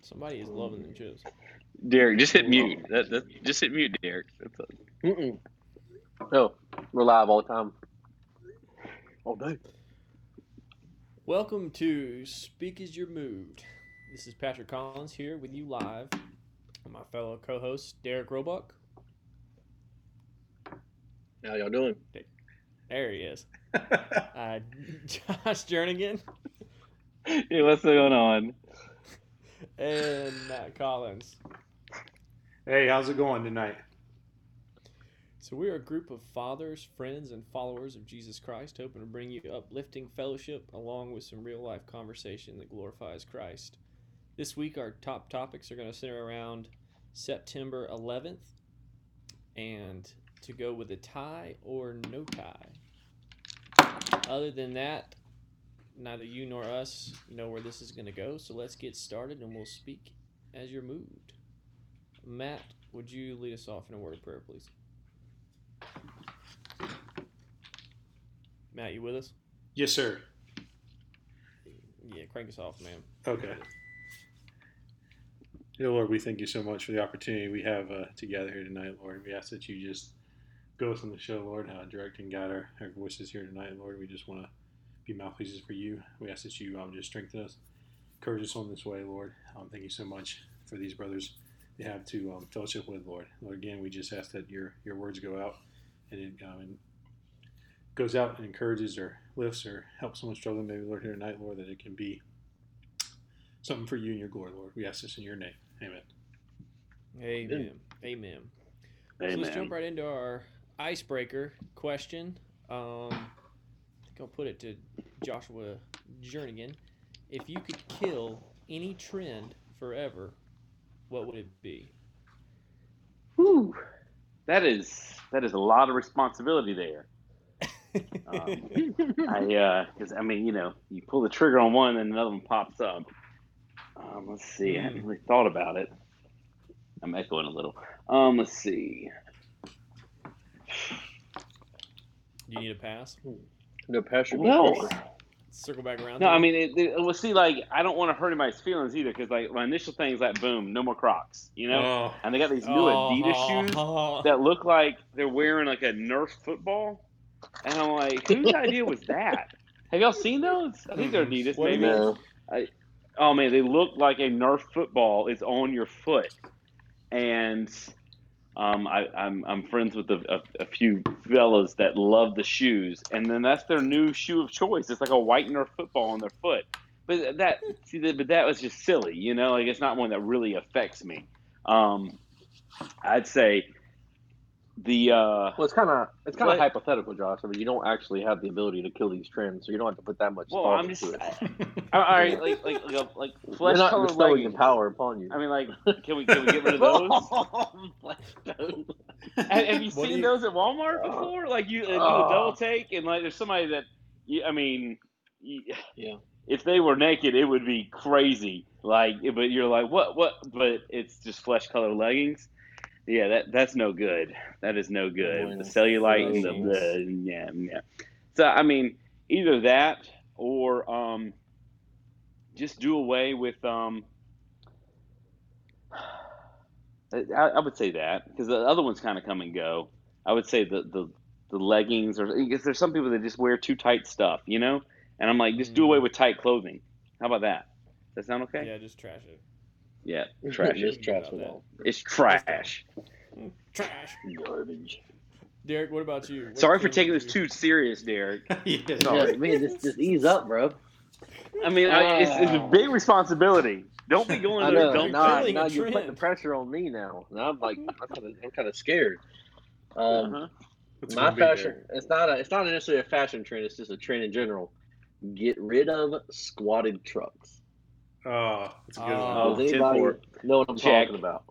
Somebody is loving the chips. Derek, just hit mute. That, that, just hit mute, Derek. That's a, Mm-mm. No, we're live all the time. All day. Welcome to Speak As You're Moved. This is Patrick Collins here with you live. And my fellow co-host Derek Roebuck. How y'all doing? There he is. Uh, Josh Jernigan hey, what's going on? and Matt Collins. Hey, how's it going tonight? So we are a group of fathers, friends, and followers of Jesus Christ, hoping to bring you uplifting fellowship along with some real life conversation that glorifies Christ. This week, our top topics are going to center around September 11th, and to go with a tie or no tie. Other than that, neither you nor us know where this is going to go, so let's get started and we'll speak as you're moved. Matt, would you lead us off in a word of prayer, please? Matt, you with us? Yes, sir. Yeah, crank us off, man. Okay. Dear Lord, we thank you so much for the opportunity we have uh, to gather here tonight, Lord. We ask that you just go us on the show, Lord, uh, direct and guide our, our voices here tonight, Lord. We just want to be mouthpieces for you. We ask that you um, just strengthen us, encourage us on this way, Lord. Um, thank you so much for these brothers they have to um, fellowship with, Lord. Lord, again, we just ask that your your words go out and it um, and goes out and encourages or lifts or helps someone struggling, maybe, Lord, here tonight, Lord, that it can be something for you and your glory, Lord. We ask this in your name. Amen. Amen. Amen. So let's jump right into our icebreaker question. Um, I think I'll put it to Joshua Jernigan. If you could kill any trend forever, what would it be? Whew. That is that is a lot of responsibility there. Um, I uh, because I mean, you know, you pull the trigger on one, and another one pops up. Um, let's see. I haven't really thought about it. I'm echoing a little. Um, let's see. Do you need a pass? No pressure. No, Circle back around. no. to I mean, it, it, well, see, like I don't want to hurt anybody's feelings either, because like my initial thing is like, boom, no more Crocs, you know. Oh, And they got these new Adidas oh. shoes Oh. that look like they're wearing like a Nerf football, and I'm like, whose idea was that? Have y'all seen those? I think they're hmm. Adidas, What maybe. mean? No. Oh man, they look like a Nerf football is on your foot, and um, I, I'm I'm friends with a, a, a few fellas that love the shoes, and then that's their new shoe of choice. It's like a white Nerf football on their foot. But that see, but that was just silly, you know. Like it's not one that really affects me. Um, I'd say the uh, Well, it's kind of it's kind of hypothetical, Josh. I mean, you don't actually have the ability to kill these trends, so you don't have to put that much time into it. well, I'm into just it. all right, like like like, a- like We're flesh not colored bestowing the leggings. power upon you. I mean, like, can we can we get rid of those? Have, have you What seen you- those at Walmart Oh. before? Like you, uh, do a double take, and like there's somebody that, you, I mean, you, Yeah. If they were naked, it would be crazy. Like, but you're like, what, what? But it's just flesh colored leggings. Yeah, that that's no good. That is no good. The cellulite and the, the yeah yeah. So I mean, either that or um, just do away with um. I, I would say that because the other ones kind of come and go. I would say the the, the leggings or because there's some people that just wear too tight stuff, you know. And I'm like, just do away with tight clothing. How about that? Does that sound okay? Yeah, just trash it. Yeah, trash it. Just trash About it that. all. It's trash. Trash. Garbage. Derek, what about you? What Sorry for taking this too serious, Derek. yeah. Yeah, man, just just ease up, bro. I mean, I, it's, it's a big responsibility. Don't be going I there. know. Don't Now, now you're putting the pressure on me now. Now I'm like, I'm kind of, I'm kind of scared. Um, Uh-huh. My fashion, it's not a, it's not necessarily a fashion trend. It's just a trend in general. Get rid of squatted trucks. Oh, that's a good Oh, one. Does anybody know what I'm Check. talking about?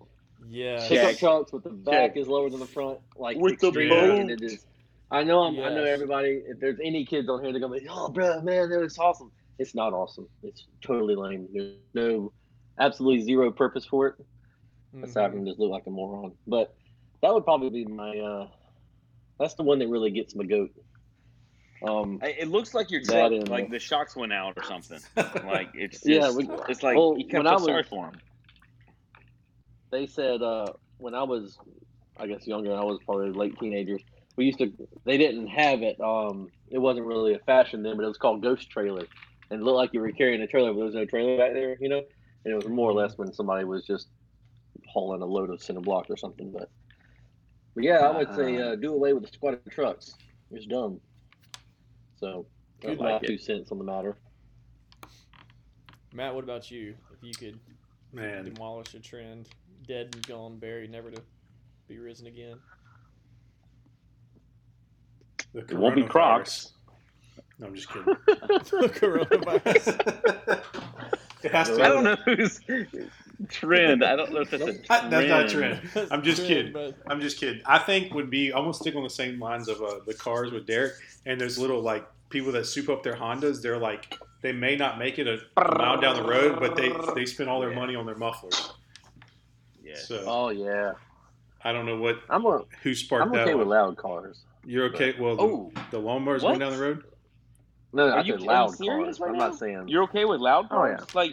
Yeah. Check. Pickup trucks with the back Check. is lower than the front, like With the extreme, boat. and it is. I know, I'm, I know everybody. If there's any kids on here, they're gonna be, "Oh, bro, man, that was awesome." It's not awesome. It's totally lame. There's no, absolutely zero purpose for it. aside Mhm. from just look like a moron. But that would probably be my. uh That's the one that really gets my goat. Um, It looks like your That truck, and- like the shocks went out or something. Like it's just, Yeah, we- it's like well, you kind when of feel sorry was- for him. they said uh, when I was, I guess younger, I was probably late teenagers. We used to, they didn't have it. Um, it wasn't really a fashion then, but it was called ghost trailer, and it looked like you were carrying a trailer, but there was no trailer back there, you know. And it was more or less when somebody was just hauling a load of cinder block or something. But, but yeah, I would say uh, do away with the squatted trucks. It's dumb. So that's Good my like two cents on the matter. Matt, what about you? If you could Man, demolish a trend, dead and gone, buried, never to be risen again. the It won't be. Crocs. No, I'm just kidding. Coronavirus. it has to. I don't know who's trend. I don't know if that's a trend. I- that's not a trend. I'm just Trend, kidding. But I'm just kidding. I think would be almost stick on the same lines of uh, the cars with Derek and those little like people that soup up their Hondas. They're like they may not make it a, a mile down the road, but they they spend all their money on their mufflers. Yeah. So Oh yeah, I don't know what I'm a, who sparked I'm that. okay with one. loud cars. You're okay? Well, the, Oh, the lawnmowers What? going down the road. No, Are I you- said loud serious cars. right I'm now? not saying. you're okay with loud Oh, cars? yeah. Like,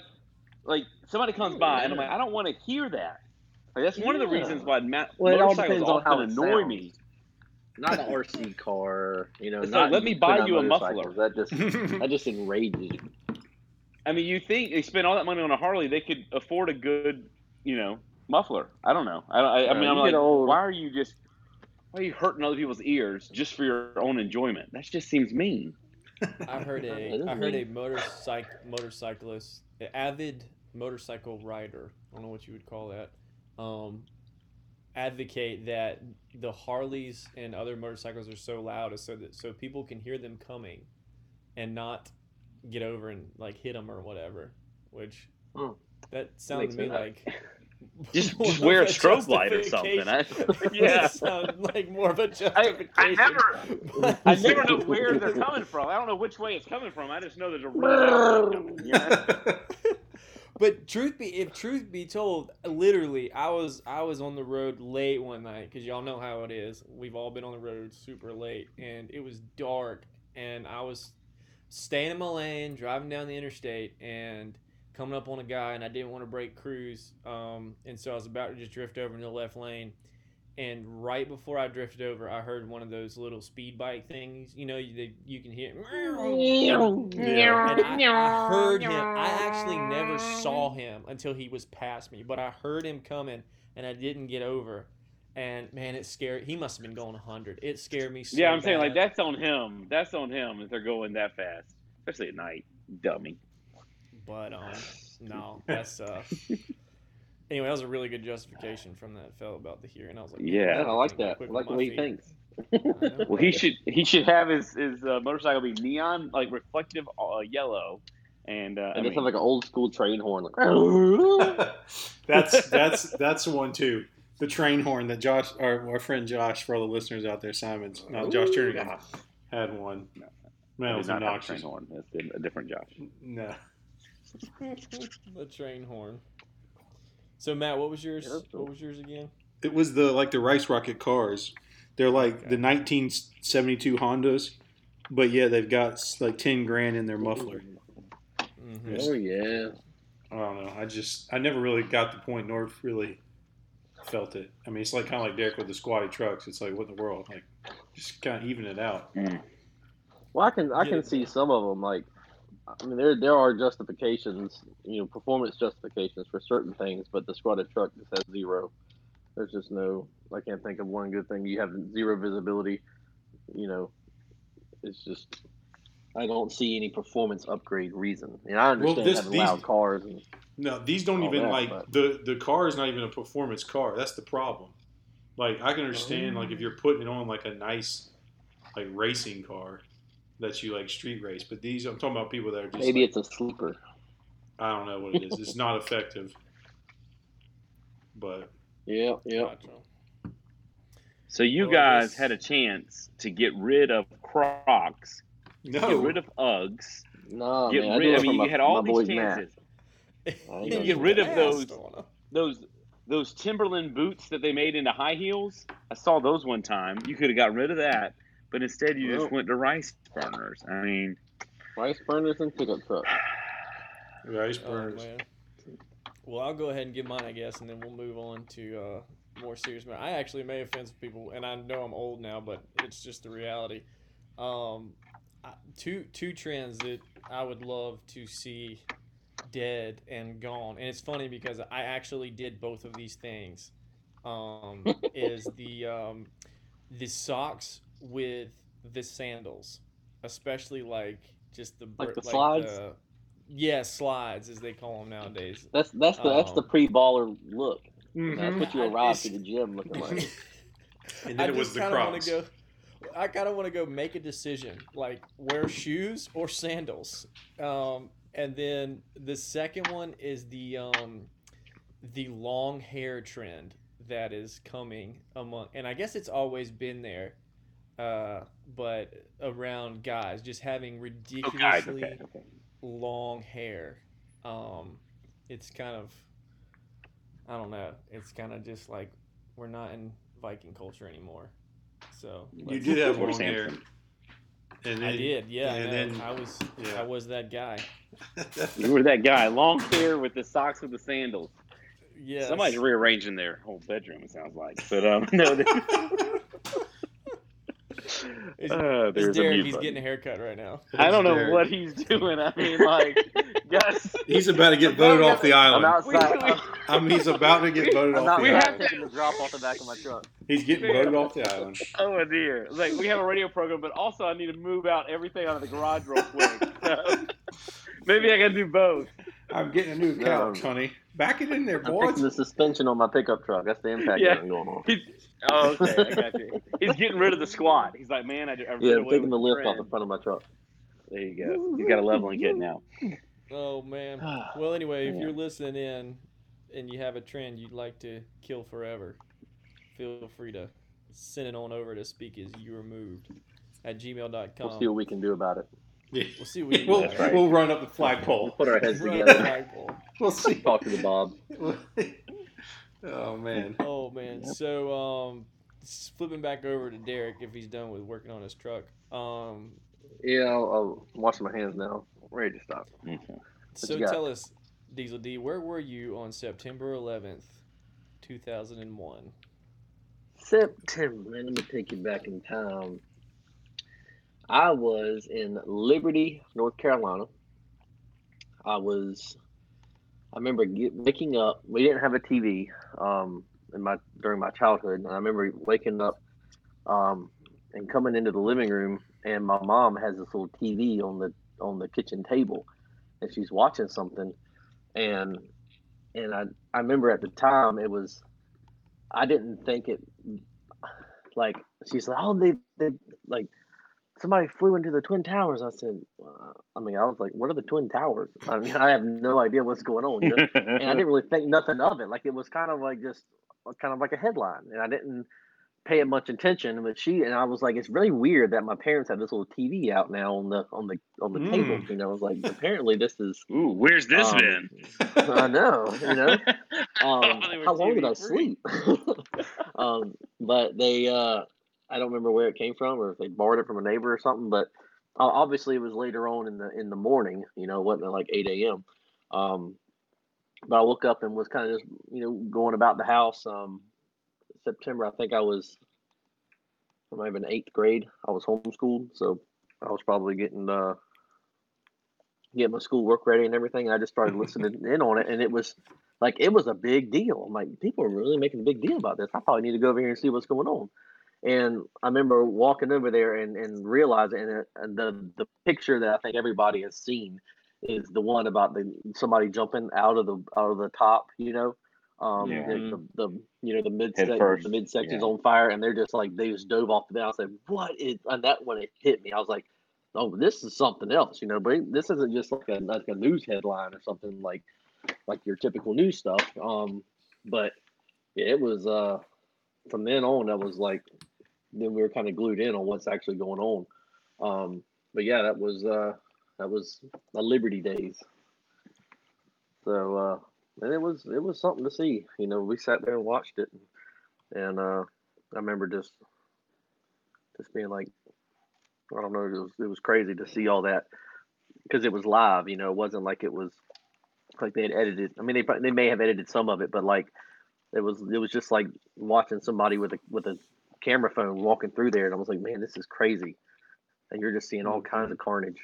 like somebody comes by and I'm like, I don't want to hear that. Like that's one of the reasons why ma- Well, it all motorcycles depends on how often annoy sounds. me. not an RC car. You know, It's not like, let me buy you a muffler. That just that just enrages you. I mean, you think they spend all that money on a Harley, they could afford a good, you know, muffler. I don't know. I, I, I mean, I'm like, old- why are you just, why are you hurting other people's ears just for your own enjoyment? That just seems mean. I heard It a is I heard a neat. motorcycle motorcyclist, avid motorcycle rider. I don't know what you would call that. Um, advocate that the Harleys and other motorcycles are so loud, is so that so people can hear them coming, and not get over and like hit them or whatever. Which Hmm. that sounds to me like Just, just wear a a strobe light or something. I, justification. yeah. That like more of a I, justification. I never, I never know where they're coming from. I don't know which way it's coming from. I just know there's a really loud one coming. Yeah. But truth be, if truth be told, literally, I was I was on the road late one night because y'all know how it is. We've all been on the road super late, and it was dark, and I was staying in my lane, driving down the interstate, and coming up on a guy, and I didn't want to break cruise, um, and so I was about to just drift over in the left lane, and right before I drifted over, I heard one of those little speed bike things. You know, you, you can hear. Yeah. And I, I heard him. I actually never saw him until he was past me, but I heard him coming, and I didn't get over. And man, it scared. He must have been going 100. It scared me so Yeah, I'm saying like that's on him. That's on him if they're going that fast, especially at night. Dummy. But um, no, that's uh. Anyway, that was a really good justification from that fellow about the hearing. I was like, Yeah. Yeah, I like that. I like with the way he feet. thinks. Well, he should he should have his his uh, motorcycle be neon like reflective uh, yellow, and uh, I And just mean, have like an old school train horn. Like, that's that's that's the one too. The train horn that Josh, our, our friend Josh, for all the listeners out there, Simon's, no, Josh Jernigan had one. No. Man, it was did not have a obnoxious. train horn. That's a different Josh. No, the train horn. So Matt, what was yours? Yeah. What was yours again? it was the like the Rice Rocket cars. They're like Okay. the 1972 Hondas, but yeah, they've got like 10 grand in their muffler. Mm-hmm. oh yeah. I don't know. I just I never really got the point, nor really felt it. I mean, it's like kind of like Derek with the squatty trucks. It's like what in the world? Like just kind of even it out. Mm. Well, I can I Get can it. see some of them. Like, I mean, there there are justifications, you know, performance justifications for certain things, but the squatted truck just has zero. There's just no. I can't think of one good thing. You have zero visibility. You know, it's just. I don't see any performance upgrade reason. And I understand this- having these- loud cars. And, No, these don't even that, like but- the the car is not even a performance car. That's the problem. Like I can understand like if you're putting it on like a nice like racing car that you like street race, but these I'm talking about people that are just maybe like, it's a sleeper. I don't know what it is. It's not effective. But Yeah, yeah. So you Well, guys guess- had a chance to get rid of Crocs, no, get rid of Uggs, No, get man. Rid. do I it for mean, my, you had all these chances. I You know. get rid of those those those Timberland boots that they made into high heels. I saw those one time. You could have got rid of that, but instead you just went to rice burners. I mean, Rice burners and pickup trucks. Rice Oh, burners. man. Well, I'll go ahead and give mine, I guess, and then we'll move on to uh, more serious matter. I actually may offend some people, and I know I'm old now, but it's just the reality. Um, I- two two trends that I would love to see dead and gone, and it's funny because I actually did both of these things. Um, is the um, the socks with the sandals, especially like just the Like br- the slides? yeah, slides as they call them nowadays. That's that's the that's the Um, pre baller look. Mm-hmm. That's what you I- arrive to the gym looking like. And then I it was just the kinda wanna Crocs. Go, I kind of want to go make a decision, like wear shoes or sandals. Um, and then the second one is the um, the long hair trend that is coming among, and I guess it's always been there, uh, but around guys just having Oh, guys, ridiculously okay, okay. long hair. Um, it's kind of, I don't know. It's kind of just like we're not in Viking culture anymore. So You let's- did have long hair. Samson. And I did, yeah. I, and then- I was, yeah. I was that guy. You were that guy, long hair with the socks with the sandals. Yeah. Somebody's rearranging their whole bedroom. It sounds like, but um, no. they- Is, Uh, there's a Derek? mute He's button. getting a haircut right now. I don't know Derek. what he's doing. I mean, like, guys, He's about to get voted off the island. I'm outside. We- we- I'm, mean, he's about to get voted I'm off the we outside have to- taking the drop off the back of my truck. He's getting voted off the island. oh dear! Like we have a radio program, but also I need to move out everything out of the garage real quick. So, maybe I can do both. I'm getting a new couch, No. honey. Back it in there, I'm boys. fixing the suspension on my pickup truck. That's the impact Yeah. going on. He's, oh, okay, I got you. He's getting rid of the squat. He's like, man, I, I ran Yeah, I'm taking the lift off the front of my truck. There you go. He's got a leveling kit now. Oh man. Well, anyway, if Yeah. you're listening in and you have a trend you'd like to kill forever, feel free to send it on over to speak as you removed at gmail.com. We'll see what we can do about it. Yeah. We'll see what We we'll, do. Right. we'll run up the We'll flagpole. put our heads together. We'll see. Talk to the Bob. Oh man. Oh man. So um flipping back over to Derek if he's done with working on his truck. Um Yeah, I'll, I'll wash my hands now. ready to stop. Okay. so tell us Diesel D, where were you on September 11th, 2001? September. Let me take you back in time. I was in Liberty, North Carolina. I was. I remember get, waking up. We didn't have a TV um, in my during my childhood, and I remember waking up um, and coming into the living room, and my mom has this little TV on the on the kitchen table, and she's watching something, and and I I remember at the time it was I didn't think it like she's like oh they they like somebody flew into the twin towers i said uh, i mean i was like what are the twin towers i mean i have no idea what's going on you know? and i didn't really think nothing of it like it was kind of like just kind of like a headline and i didn't pay it much attention but she and i was like it's really weird that my parents have this little tv out now on the on the on the Mm. table you know i was like apparently this is Ooh, where's this Um, been? i know you know um, how long did I TV-free. sleep? um, but they, uh, I don't remember where it came from, or if they borrowed it from a neighbor or something. But uh, obviously, it was later on in the in the morning. You know, it wasn't like eight a.m. Um, but I woke up and was kind of just you know going about the house. Um, September, I think I was, I might have been eighth grade. I was homeschooled, so I was probably getting uh, getting my schoolwork ready and everything. I just started listening in on it, and it was like it was a big deal. I'm like, people are really making a big deal about this. I probably need to go over here and see what's going on. And I remember walking over there and, and realizing and, and the the picture that I think everybody has seen is the one about the somebody jumping out of the out of the top, you know. Um, Yeah. the, the, the you know the mid Head sec- first, the midsection is yeah. on fire and they're just like they just dove off the bed. I said, "What is?" And that when it hit me, I was like, "Oh, this is something else," you know. But this isn't just like a like a news headline or something like like your typical news stuff. Um, but yeah, it was uh from then on that was like then we were kind of glued in on what's actually going on. Um, but yeah, that was uh that was the Liberty days. So uh and it was it was something to see. You know, we sat there and watched it and uh I remember just just being like I don't know. It was it was crazy to see all that because it was live. You know, it wasn't like it was like they had edited. I mean, they they may have edited some of it, but like it was it was just like watching somebody with a with a camera phone walking through there, and I was like, man, this is crazy. And you're just seeing all kinds of carnage,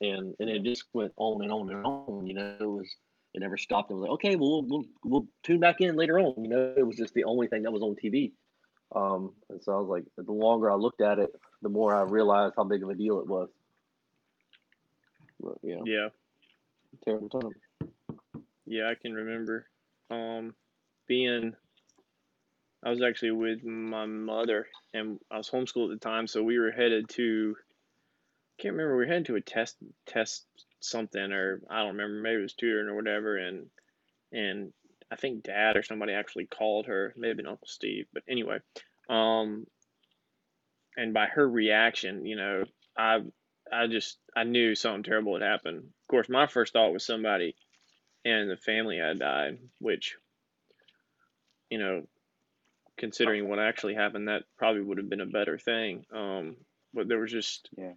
and and it just went on and on and on. You know, it was it never stopped. It was like, okay, well, we'll we'll tune back in later on. You know, it was just the only thing that was on TV. Um, and so I was like, the longer I looked at it, the more I realized how big of a deal it was. But, yeah, Yeah. terrible time. Yeah, I can remember um, being. I was actually with my mother, and I was homeschooled at the time, so we were headed to. Can't remember. We were headed to a test, test something, or I don't remember. Maybe it was tutoring or whatever, and and I think Dad or somebody actually called her. Maybe Uncle Steve, but anyway, um, and by her reaction, you know, I I just I knew something terrible had happened. Of course, my first thought was somebody and the family had died, which, you know, considering what actually happened, that probably would have been a better thing. Um, but there was just, Yeah.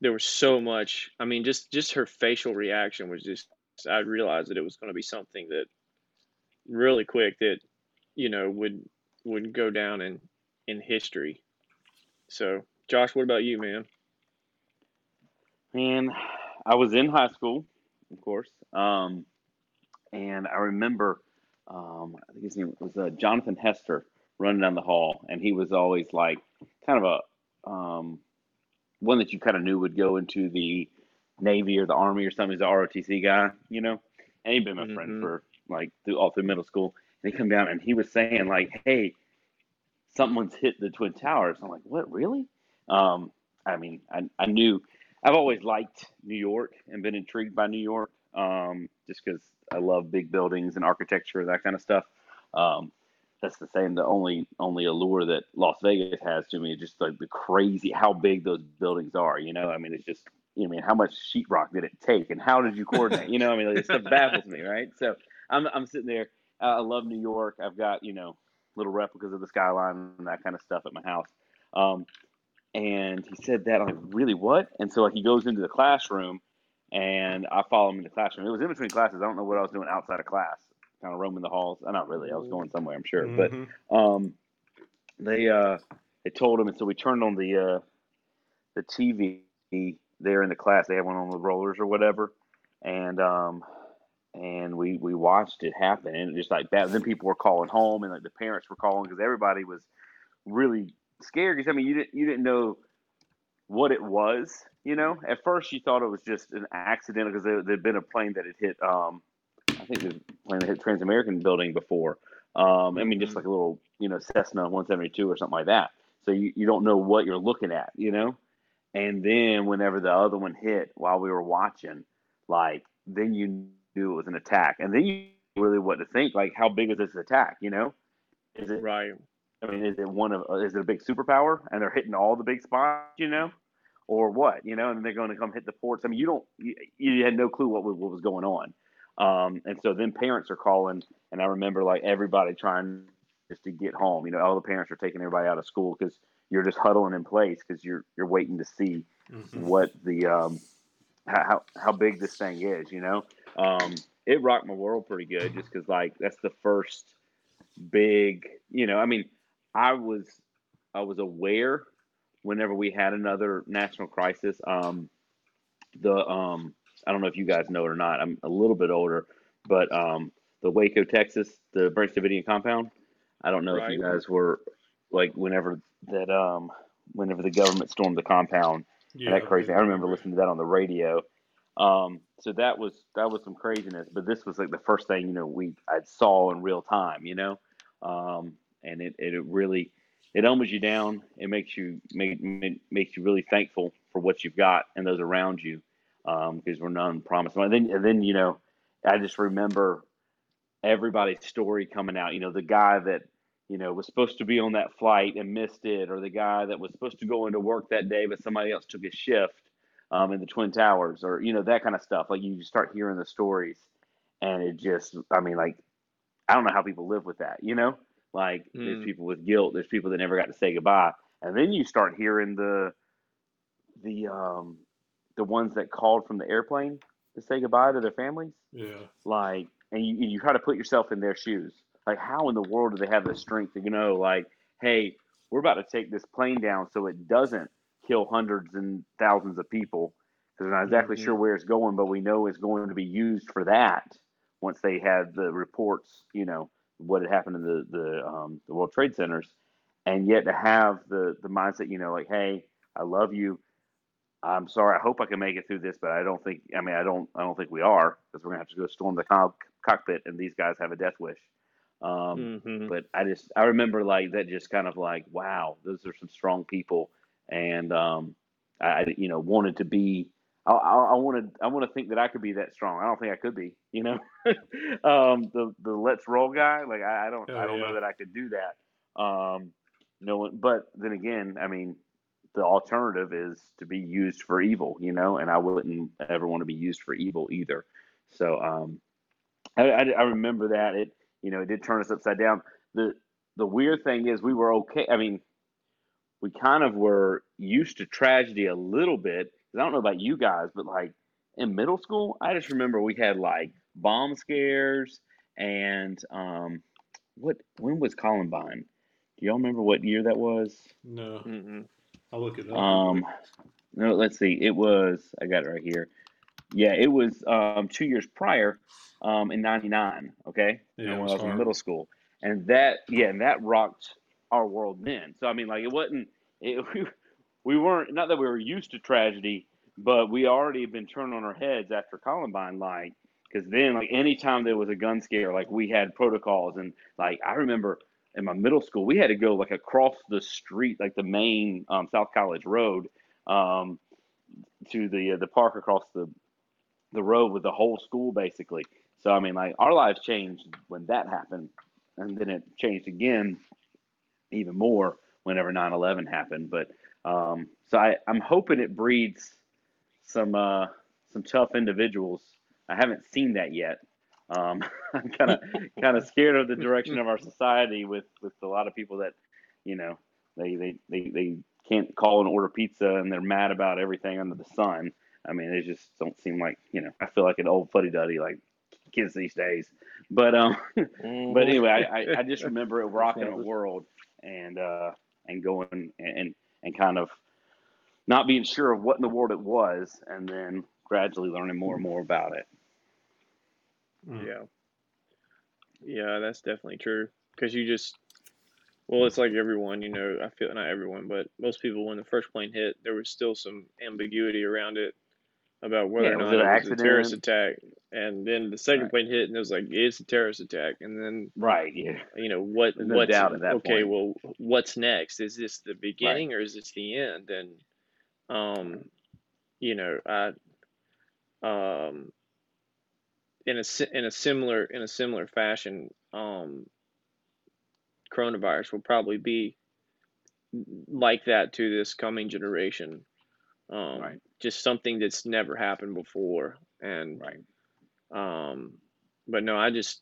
there was so much. I mean, just just her facial reaction was just. I realized that it was going to be something that really quick that, you know, would would go down in in history. So, Josh, what about you, man? Man, I was in high school, of course, um, and I remember, um, I think his name was uh, Jonathan Hester running down the hall, and he was always like kind of a um, one that you kind of knew would go into the Navy or the Army or something. He's an ROTC guy, you know, and he'd been my friend Mhm. for like through all through middle school. And he come down and he was saying like, "Hey, someone's hit the twin towers." I'm like, "What? Really?" Um, I mean, I, I knew I've always liked New York and been intrigued by New York, um, just because I love big buildings and architecture that kind of stuff. Um, that's the same. The only only allure that Las Vegas has to me is just like the crazy how big those buildings are. You know, I mean, it's just I mean, how much sheetrock did it take, and how did you coordinate? You know, I mean, like, stuff baffles me, right? So I'm I'm sitting there. Uh, I love New York. I've got you know little replicas of the skyline and that kind of stuff at my house. Um, and he said that I'm like, really what? And so like he goes into the classroom, and I follow him in the classroom. It was in between classes. I don't know what I was doing outside of class, kind of roaming the halls. Uh, not really. I was going somewhere, I'm sure. But Mhm. um, they uh, they told him, and so we turned on the uh, the TV there in the class. They had one on the rollers or whatever, and um, and we we watched it happen, and just like that. Then people were calling home, and like the parents were calling because everybody was really scared. Because I mean, you didn't you didn't know what it was. You know, at first you thought it was just an accident because there had been a plane that had hit. Um, I think the plane that hit Transamerican building before. Um, I mean, just Mhm. like a little, you know, Cessna 172 or something like that. So you, you don't know what you're looking at, you know? And then whenever the other one hit while we were watching, like, then you knew it was an attack. And then you really what to think. Like, how big is this attack, you know? Is it, Right. I mean, is it one of, is it a big superpower and they're hitting all the big spots, you know? Or what, you know? And they're going to come hit the ports. I mean, you don't, you, you had no clue what, what was going on. Um, and so then parents are calling, and I remember like everybody trying just to get home. You know, all the parents are taking everybody out of school because you're just huddling in place because you're you're waiting to see Mhm. what the um, how how- how big this thing is. You know, um, it rocked my world pretty good just because like that's the first big. You know, I mean, I was I was aware whenever we had another national crisis. Um, the um, I don't know if you guys know it or not. I'm a little bit older, but um, the Waco, Texas, the Branch Davidian compound. I don't know if you guys were like whenever that um, whenever the government stormed the compound Yeah, that crazy. I remember listening to that on the radio. Um, so that was that was some craziness. But this was like the first thing you know we I saw in real time. You know, um, and it, it really it humbles you down. It makes you make, make makes you really thankful for what you've got and those around you because we're none promised. And then and then you know I just remember everybody's story coming out. You know, the guy that you know was supposed to be on that flight and missed it, or the guy that was supposed to go into work that day but somebody else took his shift um, in the Twin Towers, or you know that kind of stuff. Like you start hearing the stories, and it just, I mean, like I don't know how people live with that. You know, like there's Mm. people with guilt, there's people that never got to say goodbye, and then you start hearing the the um, the ones that called from the airplane to say goodbye to their families. Yeah. Like, and you, you try to put yourself in their shoes. Like, how in the world do they have the strength to know, like, hey, we're about to take this plane down so it doesn't kill hundreds and thousands of people because we're not exactly Mhm. sure where it's going, but we know it's going to be used for that once they had the reports, you know, what had happened in the the, um, the World Trade Centers, and yet to have the the mindset, you know, like, hey, I love you. I'm sorry. I hope I can make it through this, but I don't think. I mean, I don't. I don't think we are because we're gonna have to go storm the cock cockpit, and these guys have a death wish. Um, Mhm. but I just I remember like that just kind of like wow those are some strong people and um I I, you know wanted to be I I, I wanted I want to think that I could be that strong I don't think I could be you know um the the let's roll guy like I, I don't I Oh, don't yeah. know that I could do that um no one but then again I mean the alternative is to be used for evil you know and I wouldn't ever want to be used for evil either so um I, I, I remember that it you know it did turn us upside down the the weird thing is we were okay i mean we kind of were used to tragedy a little bit 'cause i don't know about you guys but like in middle school i just remember we had like bomb scares and um what when was columbine do y'all remember what year that was No. Mhm. I'll look it up. um no let's see. It was i got it right here. Yeah it was um two years prior um in 99 okay? Yeah, when was I was in middle school, and that yeah, and that rocked our world then. So I mean, like it wasn't it, we, we weren't not that we were used to tragedy, but we already had been turned on our heads after Columbine, like because then like anytime there was a gun scare, like we had protocols, and like I remember in my middle school, we had to go like across the street, like the main um, South College Road, um, to the uh, the park across the the road with the whole school basically. So I mean, like our lives changed when that happened, and then it changed again, even more whenever 9/11 happened. But um, so I, I'm hoping it breeds some uh, some tough individuals. I haven't seen that yet. Um, I'm kind of kind of scared of the direction of our society with with a lot of people that, you know, they they they, they can't call and order pizza and they're mad about everything under the sun. I mean, they just don't seem like you know. I feel like an old fuddy duddy like kids these days. But um, Mm-hmm. but anyway, I, I, I just remember it rocking a Examples. world and uh, and going and and kind of not being sure of what in the world it was, and then gradually learning more and more about it. Mm. Yeah. Yeah, that's definitely true. Because you just, well, it's like everyone, you know, I feel not everyone, but most people, when the first plane hit, there was still some ambiguity around it about whether Yeah, or not it was a terrorist attack. And then the second Right. plane hit, and it was like, it's a terrorist attack. And then, Right. Yeah. you know, what, no what's, doubt at that okay, point. well, what's next? Is this the beginning or is this the end? And, um, you know, I, um, in a in a similar in a similar fashion, um, coronavirus will probably be like that to this coming generation. Um, Right. Just something that's never happened before, and Right. um, but no, I just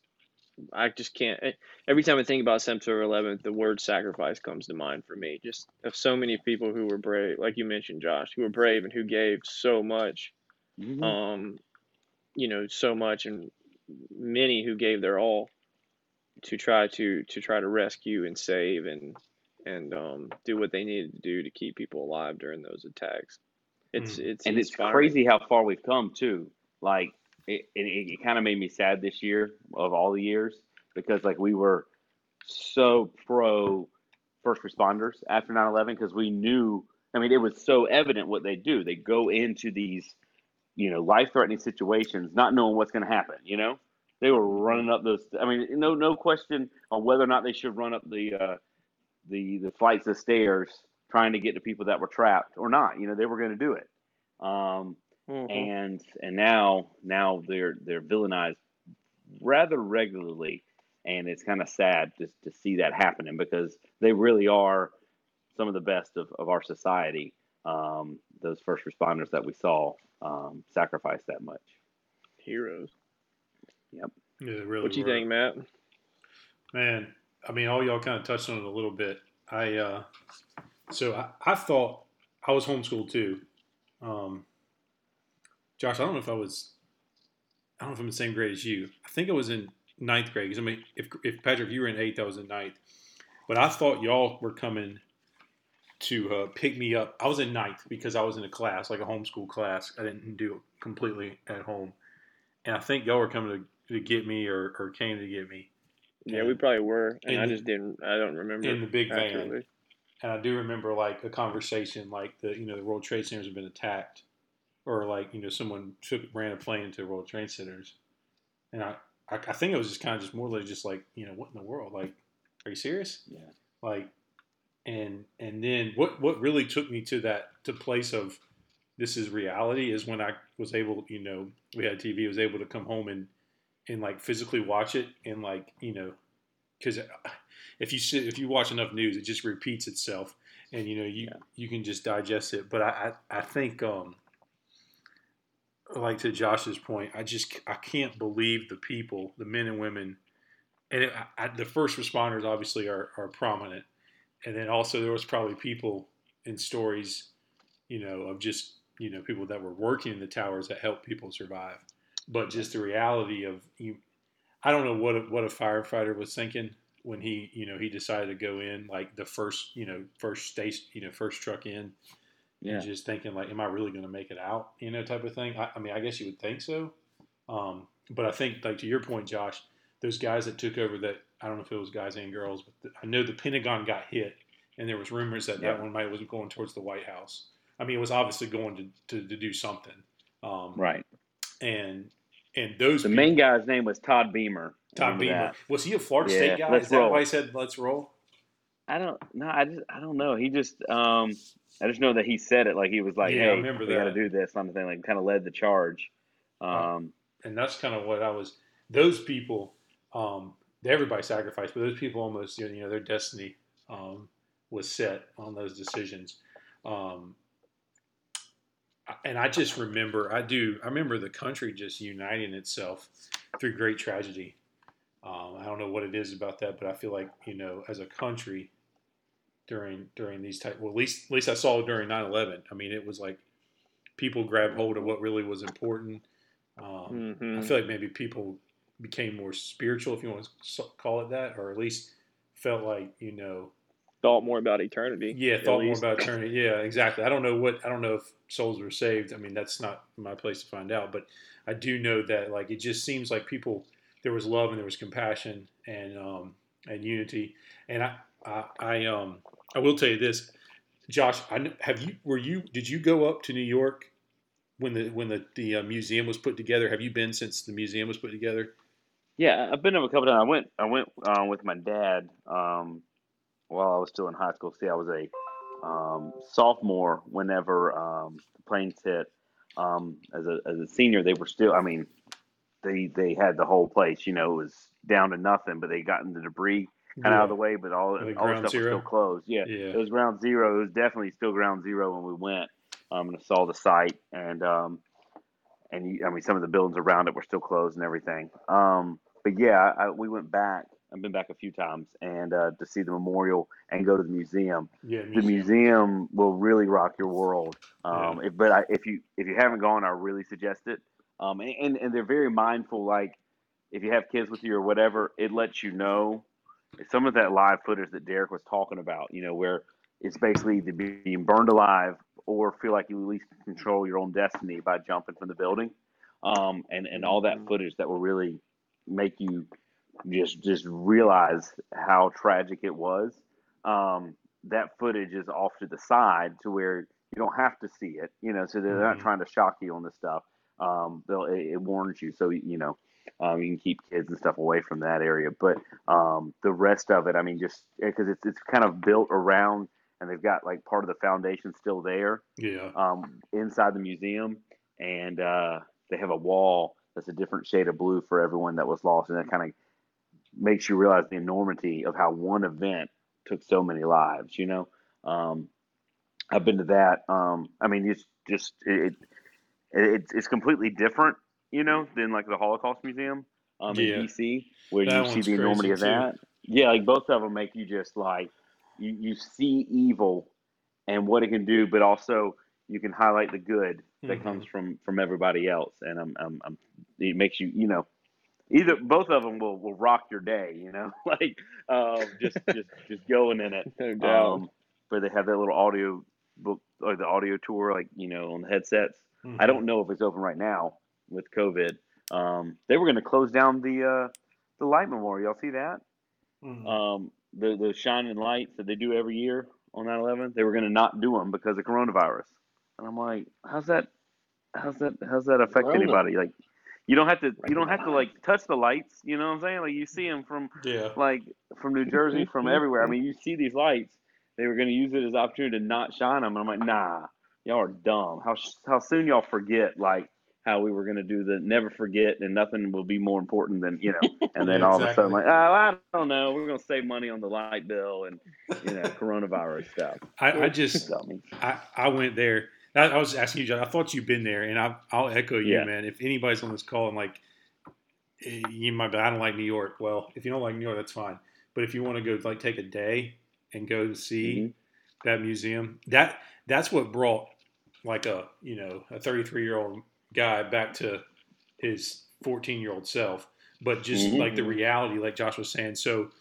I just can't. eh, Every time I think about September 11th, the word sacrifice comes to mind for me. Just of so many people who were brave, like you mentioned, Josh, who were brave and who gave so much Mhm. um, you know, so much, and many who gave their all to try to to try to rescue and save and and um, do what they needed to do to keep people alive during those attacks. It's it's and it's crazy how far we've come too. Like it, it, it kind of made me sad this year of all the years because like we were so pro first responders after 9-11 because we knew i mean it was so evident what they do they go into these you know life threatening situations not knowing what's going to happen you know? They were running up those i mean no no question on whether or not they should run up the uh the the flights of stairs trying to get to people that were trapped or not you know they were going to do it. Um Mhm. and and now now they're they're villainized rather regularly and it's kind of sad just to see that happening because they really are some of the best of, of our society um, those first responders that we saw um, sacrifice that much Heroes. Yep. Yeah, really. What do you think, Matt? Man, I mean, all y'all kind of touched on it a little bit. I uh, so I, I thought I was homeschooled too, Um, Josh, I don't know if I was, I don't know if I'm in the same grade as you. I think I was in ninth grade because I mean, if if Patrick, if you were in eighth, I was in ninth. But I thought y'all were coming to uh, pick me up. I was in ninth because I was in a class, like a homeschool class. I didn't do it completely at home, and I think y'all were coming to, to get me or, or came to get me. Yeah, we probably were, and In I the- just didn't. I don't remember. in the big van. And I do remember like a conversation like the you know the World Trade Centers have been attacked, or like you know someone took ran a plane into the World Trade Centers, and I I, I think it was just kind of just more like just like you know what in the world like are you serious Yeah. like and and then what what really took me to that to place of this is reality is when I was able you know we had TV was able to come home and and like physically watch it and like you know because if you sit, if you watch enough news, it just repeats itself, and you know you Yeah. you can just digest it. But I I, I think um like to Josh's point, I just I can't believe the people, the men and women, and it, I, the first responders obviously are are prominent, and then also there was probably people in stories, you know, of just you know people that were working in the towers that helped people survive, but just the reality of you. I don't know what a, what a firefighter was thinking when he you know he decided to go in like the first you know first station you know first truck in Yeah. and just thinking like am i really going to make it out you know type of thing I, I mean i guess you would think so um, but i think like to your point josh those guys that took over that i don't know if it was guys and girls but the, i know the pentagon got hit and there was rumors that Yeah. that one might was going towards the white house i mean it was obviously going to, to, to do something um, Right. and and those The people- main guy's name was Todd Beamer. Todd Beamer that? was he a Florida Yeah, State guy? let's Is that roll. why he said let's roll? I don't no, I just I don't know. He just um I just know that he said it like he was like, Yeah, I remember we gotta do this kind of thing, like kinda led the charge. Um and that's kind of what I was. Those people, um, everybody sacrificed, but those people almost, you know, their destiny um, was set on those decisions. Um, and I just remember, I do, I remember the country just uniting itself through great tragedy. Um, I don't know what it is about that, but I feel like you know, as a country, during during these type, well, at least at least I saw it during 9/11. I mean, it was like people grabbed hold of what really was important. Um, Mhm. I feel like maybe people became more spiritual, if you want to call it that, or at least felt like you know, Thought more about eternity. yeah, thought more about eternity. Yeah, exactly. I don't know what I don't know if souls were saved. I mean, that's not my place to find out, but I do know that like it just seems like people there was love and there was compassion and um, and unity. And I, I I um I will tell you this, Josh. I have you were you did you go up to New York when the when the the uh, museum was put together? Have you been since the museum was put together? Yeah, I've been up a couple times. I went I went um, with my dad um, while I was still in high school. See, I was a um, sophomore whenever um, the planes hit. Um, as a as a senior, they were still. I mean, they they had the whole place. You know, it was down to nothing, but they gotten the debris kind of out of the way. But all Like all the stuff was still closed. Yeah, Yeah. it was ground zero. It was definitely still ground zero when we went um, and saw the site. And um, and I mean, some of the buildings around it were still closed and everything. Um, but yeah, I, we went back. I've been back a few times and uh, to see the memorial and go to the museum. Yeah, The museum will really rock your world. Um, if, but I, if you if you haven't gone, I really suggest it. Um, and, and and they're very mindful. Like if you have kids with you or whatever, it lets you know some of that live footage that Derek was talking about. You know, where it's basically either being burned alive or feel like you at least control your own destiny by jumping from the building. Um, and and all that Mhm. footage that will really make you just just realize how tragic it was. Um, that footage is off to the side to where you don't have to see it, you know. So they're not Mhm. trying to shock you on this stuff. Um, they'll it, it warns you, so you know um, you can keep kids and stuff away from that area. But um, the rest of it, I mean, just because it's it's kind of built around, and they've got like part of the foundation still there yeah, um, inside the museum, and uh, they have a wall that's a different shade of blue for everyone that was lost, and that kind of makes you realize the enormity of how one event took so many lives. You know, um, I've been to that. Um, I mean, it's just it, it it's it's completely different, you know, than like the Holocaust Museum um, Yeah. in DC, where That you see the enormity of too. that. Yeah, like both of them make you just like you, you see evil and what it can do, but also you can highlight the good that Mhm. comes from from everybody else, and I'm, I'm, I'm it makes you you know either both of them will, will rock your day, you know, like um, just just just going in it. No doubt. Um, where they have that little audio book or the audio tour, like you know, on the headsets. Mhm. I don't know if it's open right now with COVID. Um, they were going to close down the uh, the light memorial. Y'all see that? Mhm. Um, the the shining lights that they do every year on 9/11. They were going to not do them because of coronavirus. And I'm like, how's that? How's that? How's that affect Corona. anybody? Like, you don't have to. You don't have to like touch the lights. You know what I'm saying? Like you see them from yeah. like from New Jersey, from everywhere. I mean, you see these lights. They were going to use it as an opportunity to not shine them. And I'm like, nah, y'all are dumb. How how soon y'all forget like how we were going to do the never forget and nothing will be more important than you know. And then Yeah, all of a sudden, like, oh, I don't know, we're going to save money on the light bill and you know coronavirus stuff. I, I just I, I went there. I, I was asking you, John. I thought you'd been there, and I, I'll echo you, Yeah. man. If anybody's on this call and like, eh, you might, be, I don't like New York. Well, if you don't like New York, that's fine. But if you want to go, like, take a day and go to see Mhm. that museum, that that's what brought like a you know a 33 year old guy back to his 14 year old self. But just Mhm. like the reality, like Josh was saying, so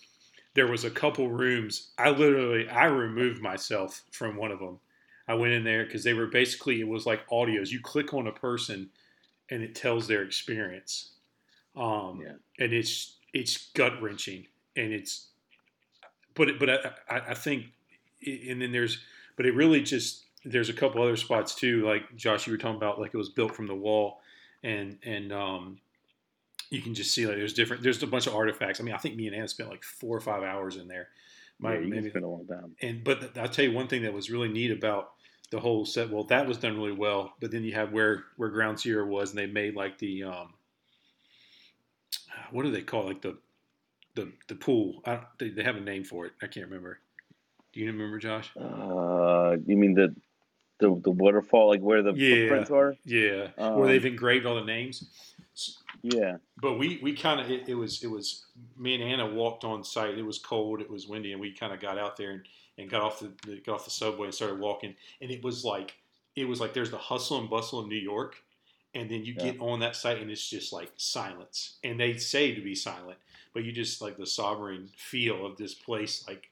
there was a couple rooms. I literally I removed myself from one of them. I went in there because they were basically it was like audios. You click on a person, and it tells their experience. Um, Yeah. and it's it's gut wrenching, and it's but it, but I, I, I think and then there's but it really just there's a couple other spots too. Like Josh, you were talking about, like it was built from the wall, and and um, you can just see like there's different. There's a bunch of artifacts. I mean, I think me and Anna spent like four or five hours in there. My, yeah, maybe, spend a long time. and but th- I'll tell you one thing that was really neat about the whole set. Well, that was done really well. But then you have where where Ground Zero was, and they made like the um, what do they call it? like the the the pool? I don't, they, they have a name for it. I can't remember. Do you remember, Josh? Uh, you mean the the the waterfall, like where the Yeah. footprints are? Yeah, Um, where they've engraved all the names. Yeah. But we we kind of it, it was it was me and Anna walked on site. It was cold, it was windy, and we kind of got out there and, and got off the got off the subway and started walking. And it was like it was like there's the hustle and bustle of New York, and then you Yeah. get on that site and it's just like silence. And they say to be silent, but you just like the sovereign feel of this place. Like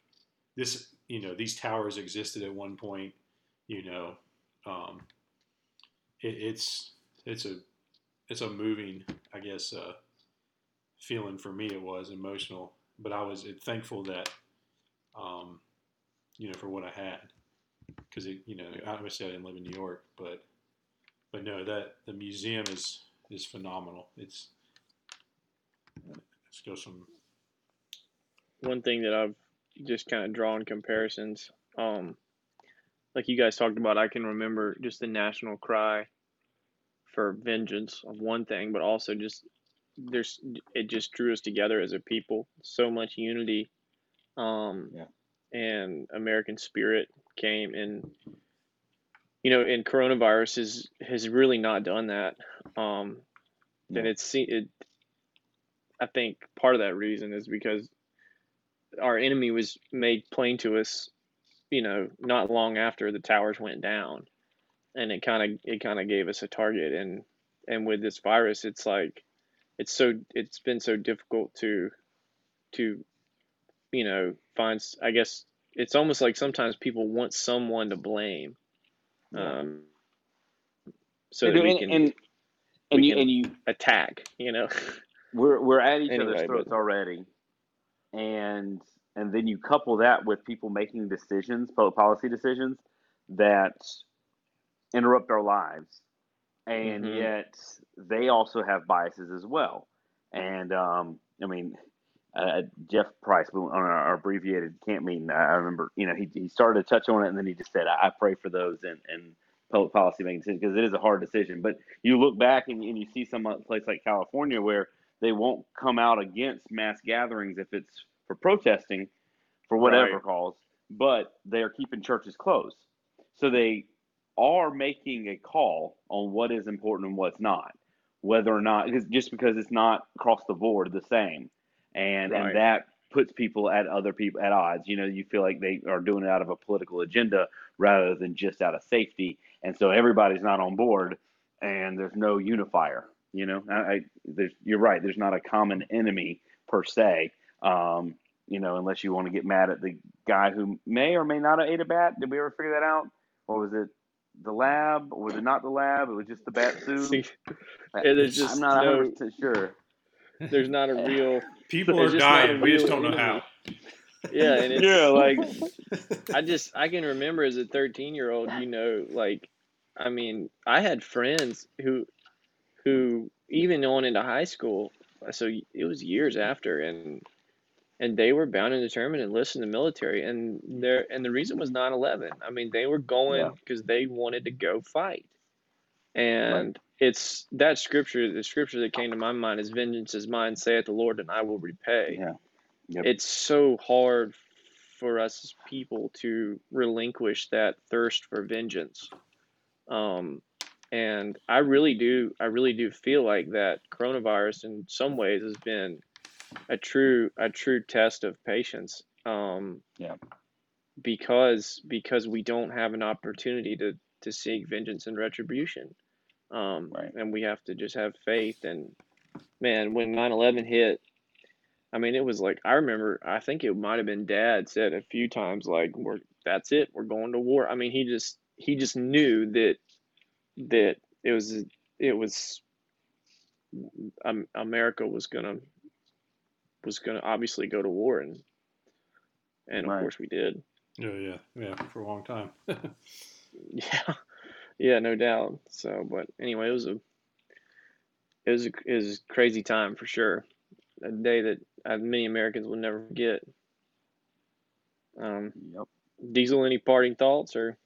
this, you know, these towers existed at one point. You know, um, it, it's it's a it's a moving, I guess, uh, feeling for me. It was emotional, but I was thankful that, um, you know, for what I had, because you know, obviously I didn't live in New York, but but no, that the museum is is phenomenal. It's it goes some. one thing that I've just kind of drawn comparisons. Um, like you guys talked about, I can remember just the national cry for vengeance of one thing, but also just there's it just drew us together as a people. So much unity, um, Yeah. and American spirit came and you know, and coronavirus has has really not done that. Um, and No. it's se- it. I think part of that reason is because our enemy was made plain to us, you know, not long after the towers went down, and it kind of it kind of gave us a target. And and with this virus, it's like it's so it's been so difficult to to you know find. i guess it's almost like sometimes people want someone to blame. Um, so that do, we and, can and and we you can- and you attack, you know. we're we're at each Anyway, other's throats but- already, and and then you couple that with people making decisions, public policy decisions that interrupt our lives, and Mhm. yet they also have biases as well. And um, I mean, uh, Jeff Price on our, abbreviated camp meeting, I I remember, you know, he, he started to touch on it, and then he just said, "I, I pray for those and and public policy making decisions because it is a hard decision." But you look back and, and you see some place like California where they won't come out against mass gatherings if it's for protesting for whatever Right. cause, but they are keeping churches closed. So they are making a call on what is important and what's not, whether or not just because it's not across the board the same, and Right. and that puts people at other people at odds. You know, you feel like they are doing it out of a political agenda rather than just out of safety, and so everybody's not on board, and there's no unifier. You know, I, I there's you're right. There's not a common enemy per se. Um, you know, unless you want to get mad at the guy who may or may not have ate a bat. Did we ever figure that out? Or was it the lab? Or was it not the lab? It was just the bat suit. See, it is just I'm not no- 100 percent sure. there's not a real People are just not a dying. We just don't know how. yeah, and it's, Yeah, like I just I can remember as a 13 year old, you know, like I mean, I had friends who who even on into high school, so it was years after and and they were bound and determined to enlist in the military and there and the reason was 9/11. I mean, they were going Yeah. because they wanted to go fight. And it's that scripture, the scripture that came to my mind is vengeance is mine, saith the Lord, and I will repay yeah, Yep. it's so hard for us as people to relinquish that thirst for vengeance um, and i really do i really do feel like that coronavirus in some ways has been a true a true test of patience um, Yeah. because because we don't have an opportunity to to seek vengeance and retribution um, Right. and we have to just have faith and man when 9-11 hit I mean, it was like I remember. I think it might have been Dad said a few times, like, "We're that's it. We're going to war." I mean, he just he just knew that that it was it was um, America was gonna was gonna obviously go to war, and and of course we did. Yeah, yeah, yeah, for a long time. Yeah, yeah, no doubt. So, but anyway, it was a it was a, it was a crazy time for sure. A day that uh, many Americans will never forget. Um, yep. Diesel, any parting thoughts, or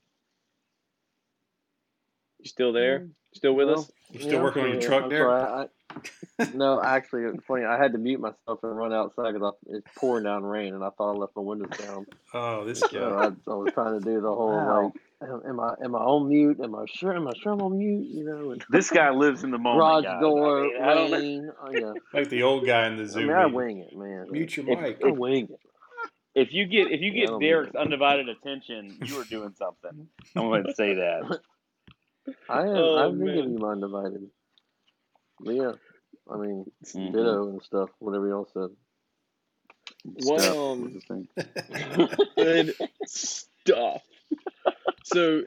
you still there? Still with Well, us? You still working on your truck there? sorry, I, no, actually, it's funny. I had to mute myself and run outside because it's pouring down rain, and I thought I left my windows down. Oh, this So guy. I, I was trying to do the whole Wow. like, am- am I am I on mute? Am I sure? Am I sure I'm on mute? You know, and This guy lives in the moment. garage guys. I door, mean, I don't know. Oh, yeah. Like the old guy in the zoo. I Zoom. mean, I wing it, man. Mute your If- mic. I wing it. If you get if you get don't Derek's mean undivided attention, you are doing something. I'm going to say that. I am. Oh, I've been man. giving you my undivided. But yeah, I mean, Mhm. ditto and stuff. Whatever y'all said. Well, um, What's his thing? Good stuff. So,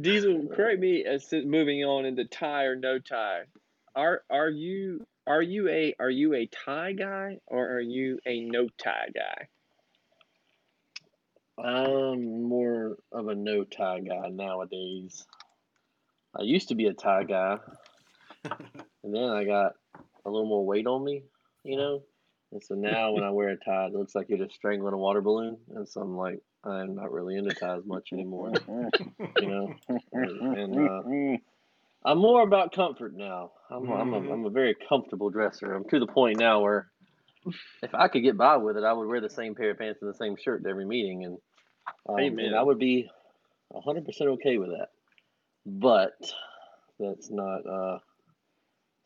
Diesel, correct me as moving on into tie or no tie. Are are you are you a are you a tie guy or are you a no tie guy? I'm more of a no tie guy nowadays. I used to be a tie guy, and then I got a little more weight on me, you know. And so now when I wear a tie, it looks like you're just strangling a water balloon. And so I'm like, I'm not really into ties much anymore, you know. And, uh, I'm more about comfort now. I'm I'm a, I'm a very comfortable dresser. I'm to the point now where if I could get by with it, I would wear the same pair of pants and the same shirt to every meeting, and um, and I would be hundred percent okay with that. But that's not uh,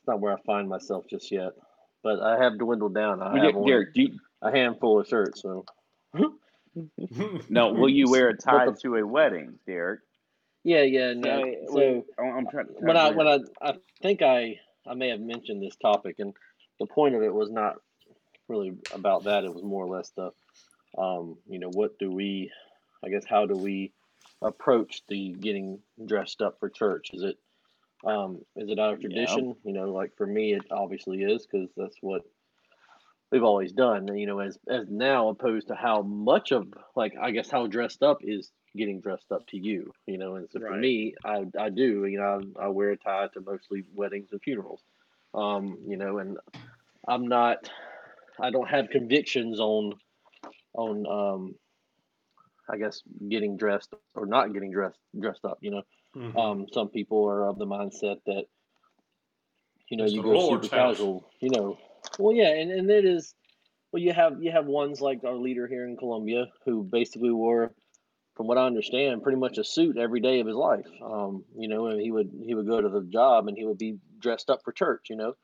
it's not where I find myself just yet. But I have dwindled down. I have Derek, only Derek, do you, a handful of shirts. So no, will you wear a tie the- to a wedding, Derek? yeah, yeah. No. Yeah, So I'm I'm trying. when I when I I think I I may have mentioned this topic, and the point of it was not really about that. It was more or less the, um, you know, what do we, I guess, how do we approach the getting dressed up for church? Is it, um, is it out of Yeah. tradition? You know, like for me, it obviously is because that's what we've always done. You know, as as now opposed to how much of like I guess how dressed up is getting dressed up to you. You know, and so for me, I I do. You know, I, I wear a tie to mostly weddings and funerals. Um, you know, and I'm not. I don't have convictions on on um, I guess getting dressed or not getting dressed dressed up. You know, Mhm. um, some people are of the mindset that you know It's you go Lord's super house. casual. You know, well, yeah, and and it is. Well, you have you have ones like our leader here in Columbia who basically wore, from what I understand, pretty much a suit every day of his life. Um, you know, and he would he would go to the job and he would be dressed up for church. You know,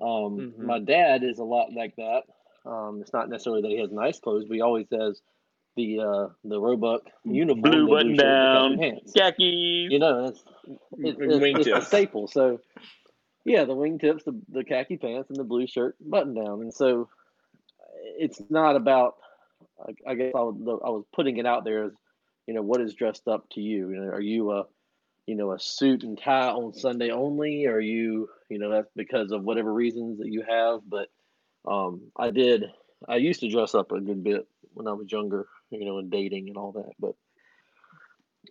um, Mhm. my dad is a lot like that. Um, it's not necessarily that he has nice clothes, but he always has the uh, the Roebuck uniform, Blue button down, khaki khakis. You know, it's it's, it's, it's a staple. So, yeah, the wingtips, the, the khaki pants, and the blue shirt button down. And so, it's not about. I, I guess I was, I was putting it out there as, you know, what is dressed up to you? You know, are you a, you know, a suit and tie on Sunday only? Are you, you know, that's because of whatever reasons that you have? But um, I did. I used to dress up a good bit when I was younger, you know, and dating and all that. But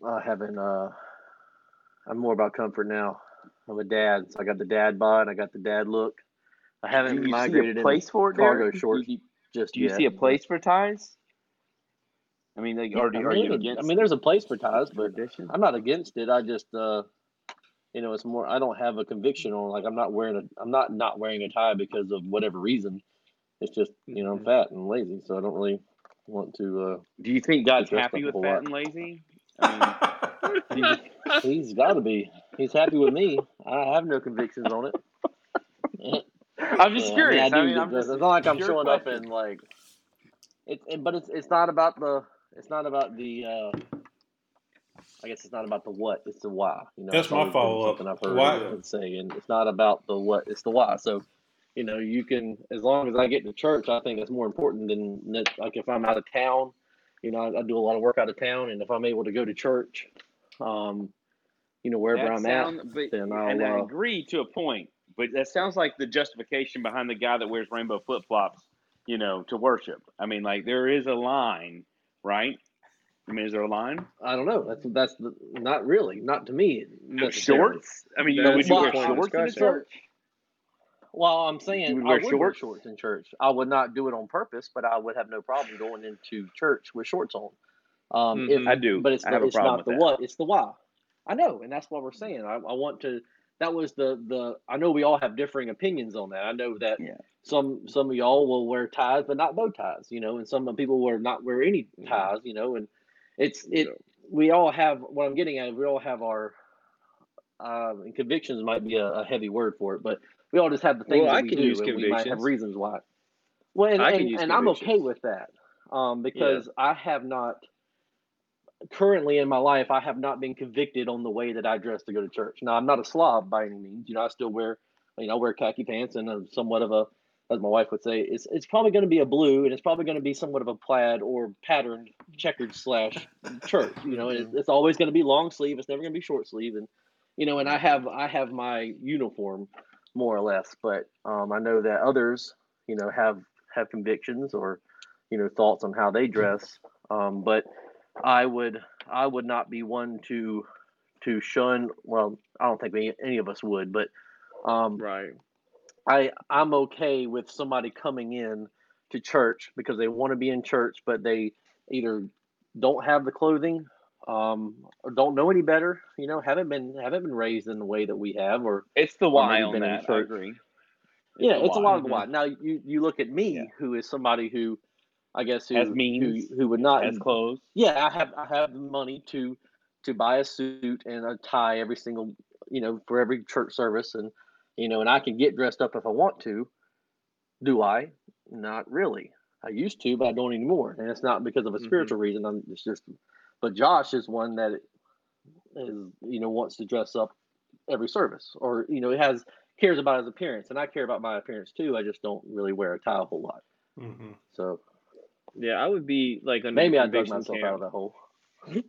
I haven't. Uh, I'm more about comfort now. I'm a dad, so I got the dad bod, I got the dad look. I haven't you see migrated a place for it, cargo Derek? Do shorts you, just do you yet. see a place for ties? I mean, like, Yeah, are, I are mean, you there's a- against? I mean, there's a place for ties, but tradition? I'm not against it. I just, uh, you know, it's more. I don't have a conviction on like I'm not wearing a. I'm not not wearing a tie because of whatever reason. It's just you know I'm fat and lazy, so I don't really want to. Uh, Do you think God's happy with whole fat lot. and lazy? I mean, he's got to be. He's happy with me. I have no convictions on it. I'm just Yeah, curious. I, mean, I do get I'm just It's not like I'm pure showing up question. in like. It, it, but it's it's not about the. It's not about the. uh I guess it's not about the what. It's the why. You know, That's my always follow-up. Something I've heard Why- and say, and it's not about the what. It's the why. So, you know, you can as long as I get to church, I think that's more important than that. Like if I'm out of town, you know, I, I do a lot of work out of town, and if I'm able to go to church, um, you know, wherever That I'm at, but, then I'll, and I uh, agree to a point, but that sounds like the justification behind the guy that wears rainbow flip flops, you know, to worship. I mean, like there is a line, right? I mean, is there a line? I don't know. That's that's the, not really, not to me. No shorts. I mean, That's would you wear shorts in the church? Well, I'm You saying would I wear would wear shorts? shorts in church. I would not do it on purpose, but I would have no problem going into church with shorts on. Um, if, I do. but it's I the, have a it's problem not with the that. what, it's the why. I know, and that's what we're saying. I, I want to. That was the the. I know we all have differing opinions on that. I know that Yeah. some some of y'all will wear ties, but not bow ties. You know, and some people will not wear any Mm-hmm. ties. You know, and it's it. We all have what I'm getting at. We all have our. Um, and convictions might be a, a heavy word for it, but we all just have the things Well, that I we can do, use and we might have reasons why. Well, and, and, and I'm okay with that, um, because I have not currently in my life I have not been convicted on the way that I dress to go to church. Now I'm not a slob by any means. You know, I still wear, you know, I wear khaki pants and a, somewhat of a, as my wife would say, it's it's probably going to be a blue and it's probably going to be somewhat of a plaid or patterned checkered slash shirt. You know, it's, it's always going to be long sleeve. It's never going to be short sleeve. And you know, and I have I have my uniform more or less, but um, I know that others, you know, have have convictions or you know thoughts on how they dress. Um, but I would I would not be one to to shun. Well, I don't think any, any of us would, but um, Right. I I'm okay with somebody coming in to church because they want to be in church, but they either don't have the clothing um, don't know any better. You know, haven't been haven't been raised in the way that we have, or It's the why on been that. I agree. yeah, the it's a why. lot of the why. Now you you look at me, Yeah. who is somebody who, I guess who Has means, who, who would not Has clothes. yeah, I have I have the money to to buy a suit and a tie every single you know for every church service and you know and I can get dressed up if I want to. Do I? Not really. I used to, but I don't anymore. And it's not because of a Mhm. spiritual reason. I'm it's just but Josh is one that is you know wants to dress up every service or you know he has cares about his appearance and I care about my appearance too. I just don't really wear a tie a whole lot. hmm So Yeah, I would be like under maybe the I dug conviction myself camp. out of that hole.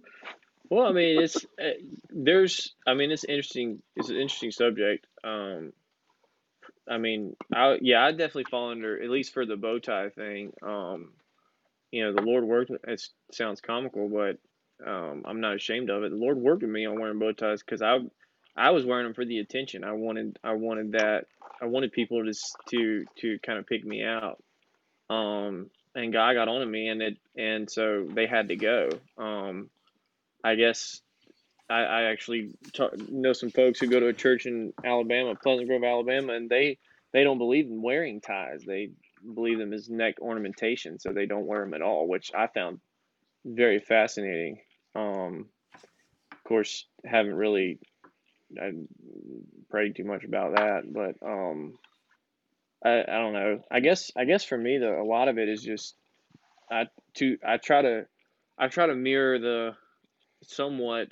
Well, I mean, it's uh, there's, I mean, it's interesting. It's an interesting subject. Um, I mean, I yeah, I definitely fall under at least for the bow tie thing. Um, you know, the Lord worked. It sounds comical, but um, I'm not ashamed of it. The Lord worked with me on wearing bow ties because I, I was wearing them for the attention. I wanted, I wanted that. I wanted people to to to kind of pick me out. Um, and God got on to me, and it, and so they had to go. Um, I guess I, I actually know some folks who go to a church in Alabama, Pleasant Grove, Alabama, and they they don't believe in wearing ties. They believe them as neck ornamentation, so they don't wear them at all, which I found very fascinating. Um, of course, haven't really prayed too much about that, but um, I, I don't know. I guess I guess for me though, a lot of it is just I to I try to I try to mirror the somewhat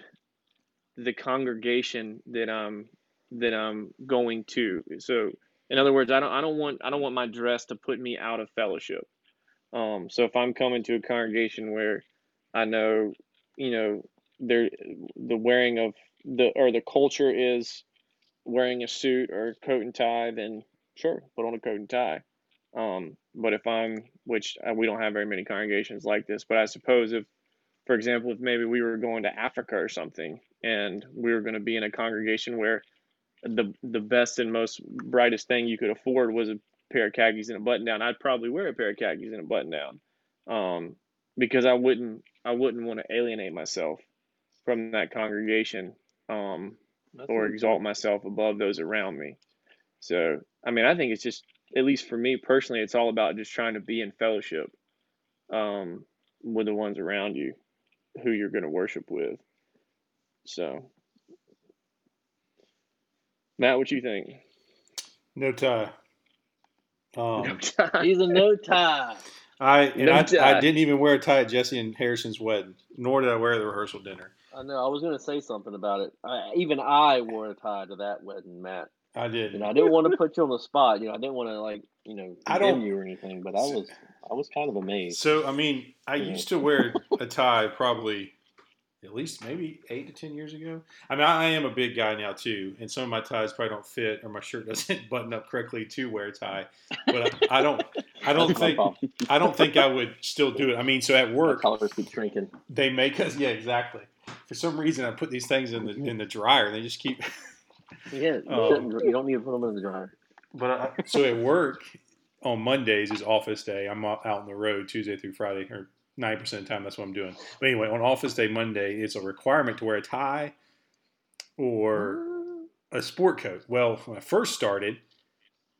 the congregation that I'm that I'm going to. So in other words, I don't I don't want I don't want my dress to put me out of fellowship. Um, so if I'm coming to a congregation where I know, you know, there the wearing of the or the culture is wearing a suit or a coat and tie, then sure, put on a coat and tie. Um, but if I'm, which uh, we don't have very many congregations like this, but I suppose if, for example, if maybe we were going to Africa or something, and we were going to be in a congregation where the the best and most brightest thing you could afford was a pair of khakis and a button down, I'd probably wear a pair of khakis and a button down, um, because I wouldn't I wouldn't want to alienate myself from that congregation um, or exalt myself above those around me. So I mean, I think it's just at least for me personally, it's all about just trying to be in fellowship um, with the ones around you who you're going to worship with. So, Matt, what you think? No tie. Um, He's a no tie. I and No I. I didn't even wear a tie at Jesse and Harrison's wedding, nor did I wear the rehearsal dinner. I know. I was going to say something about it. I, even I wore a tie to that wedding, Matt. I did. Know, I didn't want to put you on the spot. You know, I didn't want to like, you know, I condemn don't- you or anything. But I was, I was kind of amazed. So I mean, I Yeah. used to wear a tie probably at least maybe eight to ten years ago. I mean, I am a big guy now too, and some of my ties probably don't fit, or my shirt doesn't button up correctly to wear a tie. But I, I don't, I don't think. I don't think I would still do it. I mean, so at My work collars keep shrinking. they make us, yeah, exactly. For some reason, I put these things in the in the dryer, and they just keep. Yeah, you, Oh. you don't need to put them in the dryer. But I, so at work on Mondays is office day. I'm out on the road Tuesday through Friday, or ninety percent of the time that's what I'm doing. But anyway, on office day Monday, it's a requirement to wear a tie or a sport coat. Well, when I first started,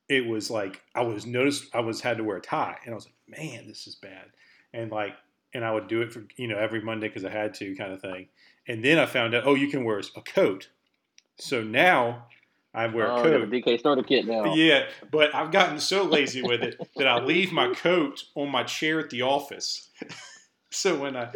it was like I was noticed I was had to wear a tie, and I was like, man, this is bad. And like, and I would do it for you know every Monday because I had to, kind of thing. And then I found out, oh, you can wear a coat. So now I wear oh, a coat. a DK starter kit now. Yeah, but I've gotten so lazy with it that I leave my coat on my chair at the office. So when I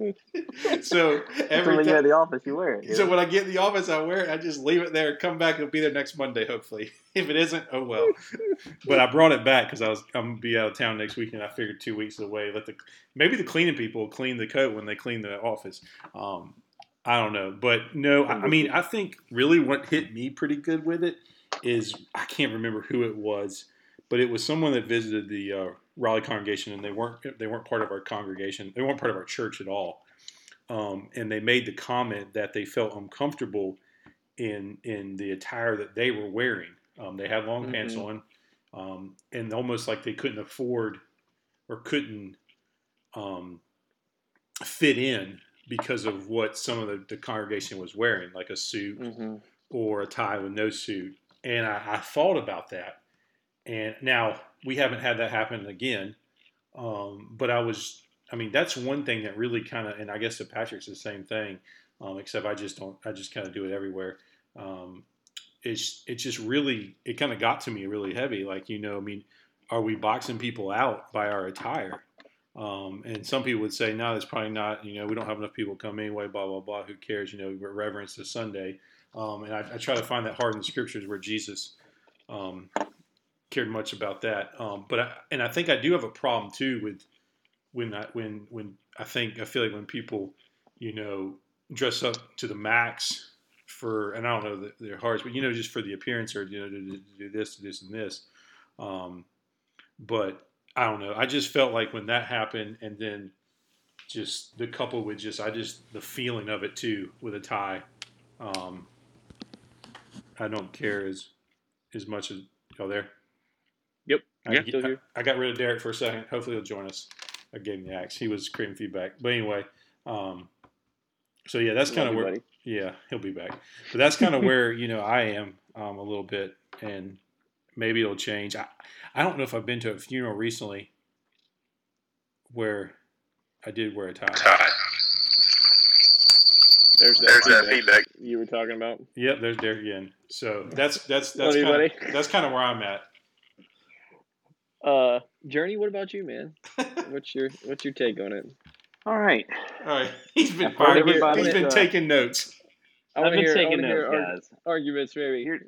so every when you're at time, the office, you wear it. so when I get in the office, I wear it. I just leave it there. Come back. It'll be there next Monday, hopefully. If it isn't, oh well. But I brought it back because I was I'm gonna be out of town next week, and I figured two weeks away. Let the maybe the cleaning people clean the coat when they clean the office. Um, I don't know, but no, I, I mean, I think really what hit me pretty good with it is I can't remember who it was, but it was someone that visited the uh, Raleigh congregation, and they weren't they weren't part of our congregation. They weren't part of our church at all, um, and they made the comment that they felt uncomfortable in in the attire that they were wearing. Um, they had long pants on, um, and almost like they couldn't afford or couldn't um, fit in because of what some of the, the congregation was wearing, like a suit Mm-hmm. or a tie with no suit. And I, I thought about that. And now we haven't had that happen again. Um, but I was, I mean, that's one thing that really kind of, and I guess that Patrick's the same thing, um, except I just don't, I just kind of do it everywhere. Um, it's, it just really, it kind of got to me really heavy. Like, you know, I mean, are we boxing people out by our attire? Um, and some people would say, no, that's probably not, you know, we don't have enough people come anyway, blah, blah, blah. Who cares? You know, reverence to Sunday. Um, and I, I try to find that hard in the scriptures where Jesus um, cared much about that. Um, but I, and I think I do have a problem too with when I, when when I think I feel like when people you know dress up to the max for and I don't know the, their hearts, but you know just for the appearance or you know to, to do this, to this, and this. Um, but I don't know. I just felt like when that happened, and then just the couple with just I just the feeling of it too with a tie. Um, I don't care as as much as y'all there. Yep. I, Yeah, still here. I got rid of Derek for a second. Hopefully he'll join us. I gave him the axe. He was creating feedback. But anyway, um, so yeah, that's kind of where. buddy. Yeah, he'll be back. But that's kind of where you know I am um, a little bit, and maybe it'll change. I, I don't know if I've been to a funeral recently where I did wear a tie. There's that, There's feedback, that feedback. you were talking about. Yep, there's Derek again. So that's that's that's kind of, that's kind of where I'm at. Uh, Journey, what about you, man? What's your what's your take on it? All right. All right, he's been I've heard he's been uh, taking notes. I I've been hear, taking notes, arg- guys. arguments, maybe. Here,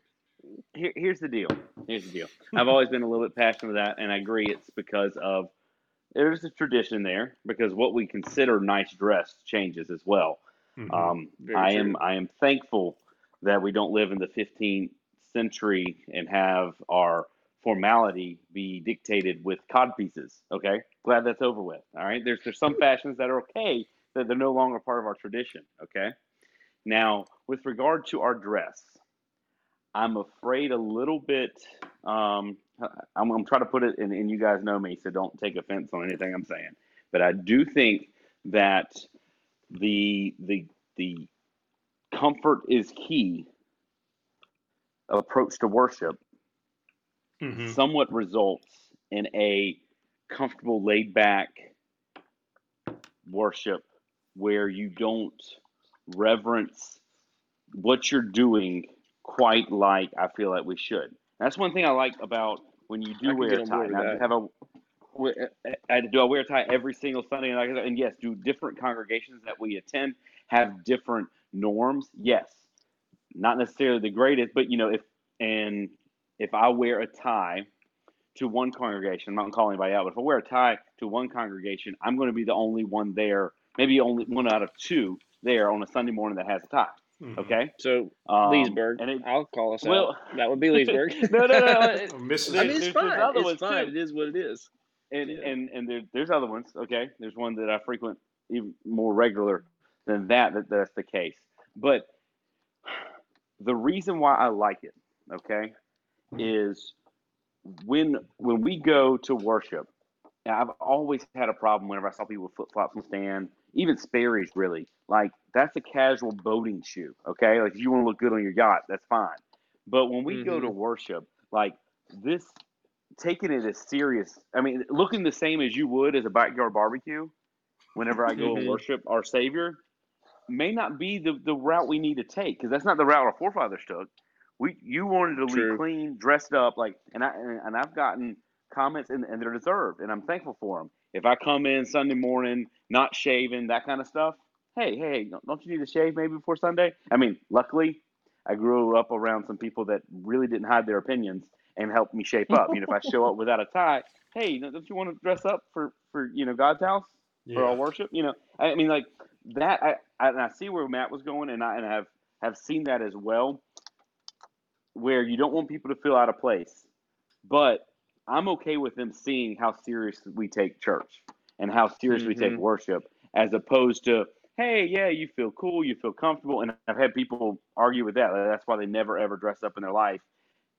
here, here's the deal. Here's the deal. I've always been a little bit passionate with that, and I agree it's because of there's a tradition there because what we consider nice dress changes as well. Mhm. Um, Very I true. am I am thankful that we don't live in the 15th century and have our formality be dictated with cod pieces. Okay, glad that's over with. All right, there's there's some fashions that are okay that they're no longer part of our tradition. Okay, now with regard to our dress, I'm afraid a little bit. Um, I'm, I'm trying to put it, and, and you guys know me, so don't take offense on anything I'm saying. But I do think that the the the comfort is key approach to worship Mhm. somewhat results in a comfortable, laid back worship where you don't reverence what you're doing quite like I feel like we should. That's one thing I like about when you do wear a tie. I have a I, do I wear a tie every single Sunday? And, and yes, do different congregations that we attend have different norms? Yes, not necessarily the greatest, but you know, if and if I wear a tie to one congregation, I'm not calling anybody out, but if I wear a tie to one congregation, I'm going to be the only one there, maybe only one out of two there on a Sunday morning that has a tie. Mhm. Okay, So um, Leesburg, and it, I'll call us well- out. That would be Leesburg. no, no, no. it- Mrs. I mean, it's There's- there's fine. other It's fine. too. It is what it is. and Yeah. and and there, there's other ones. Okay, there's one that I frequent even more regular than that. That that's the case. But the reason why I like it, okay, is when when we go to worship. I've always had a problem whenever I saw people with flip flops on stand, even Sperry's really. Like that's a casual boating shoe, okay? Like if you want to look good on your yacht, that's fine. But when we go to worship, like this taking it as serious. I mean, looking the same as you would as a backyard barbecue whenever I go and Mhm. worship our Savior may not be the, the route we need to take because that's not the route our forefathers took. We you wanted to True. be clean, dressed up, like, and I and, and I've gotten comments and, and they're deserved, and I'm thankful for them. If I come in Sunday morning not shaving, that kind of stuff, hey, hey, don't- you need to shave maybe before Sunday? I mean, luckily, I grew up around some people that really didn't hide their opinions and helped me shape up. You know, if I show up without a tie, hey, don't you want to dress up for for you know God's house for our worship? You know, I mean, like that. I, I and I see where Matt was going, and I and I have have seen that as well, where you don't want people to feel out of place, but I'm okay with them seeing how serious we take church and how serious we take Mhm. worship, as opposed to hey, yeah, you feel cool, you feel comfortable, and I've had people argue with that. That's why they never ever dress up in their life,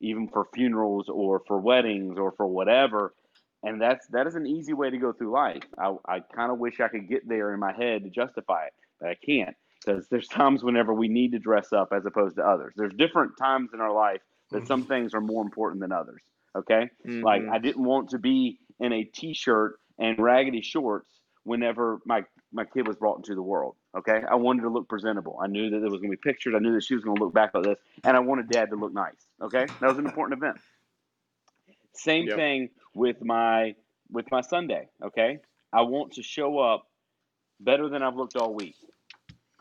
even for funerals or for weddings or for whatever. And that's that is an easy way to go through life. I, I kind of wish I could get there in my head to justify it, but I can't because there's times whenever we need to dress up as opposed to others. There's different times in our life that some things are more important than others. Okay, like Mhm. I didn't want to be in a t-shirt and raggedy shorts whenever my my kid was brought into the world. Okay, I wanted to look presentable. I knew that there was going to be pictures. I knew that she was going to look back like this, and I wanted Dad to look nice. Okay, that was an important event. Same Yep. thing with my with my Sunday. Okay, I want to show up better than I've looked all week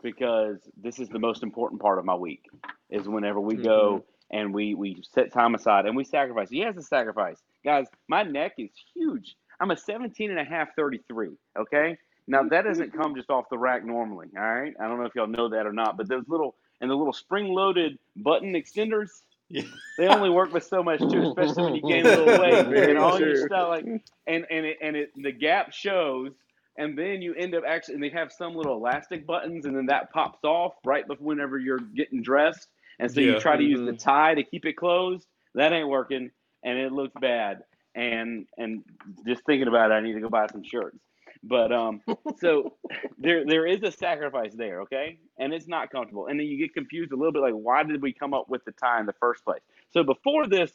because this is the most important part of my week. Is whenever we go mm-hmm. and we we set time aside and we sacrifice. Yes, a sacrifice, guys. My neck is huge. I'm a 17 and a half 33. Okay. Now that doesn't mm-hmm. come just off the rack normally. All right. I don't know if y'all know that or not, but those little and the little spring-loaded button extenders, Yeah. they only work with so much too, especially when you gain a little weight and all your stuff like and and it and it the gap shows and then you end up actually and they have some little elastic buttons and then that pops off right before whenever you're getting dressed. And so you try to use the Mhm. tie to keep it closed. That ain't working and it looks bad. And and just thinking about it i need to go buy some shirts. But um so there there is a sacrifice there okay? And it's not comfortable. And then you get confused a little bit like why did we come up with the tie in the first place? So before this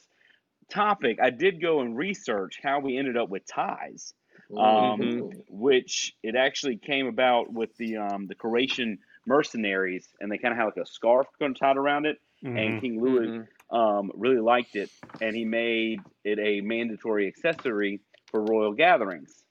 topic i did go and research how we ended up with ties um, Mhm. which it actually came about with the um, the Croatian mercenaries, and they kind of had like a scarf kind of tied around it. Mm-hmm. And King Louis Mhm. um, really liked it, and he made it a mandatory accessory for royal gatherings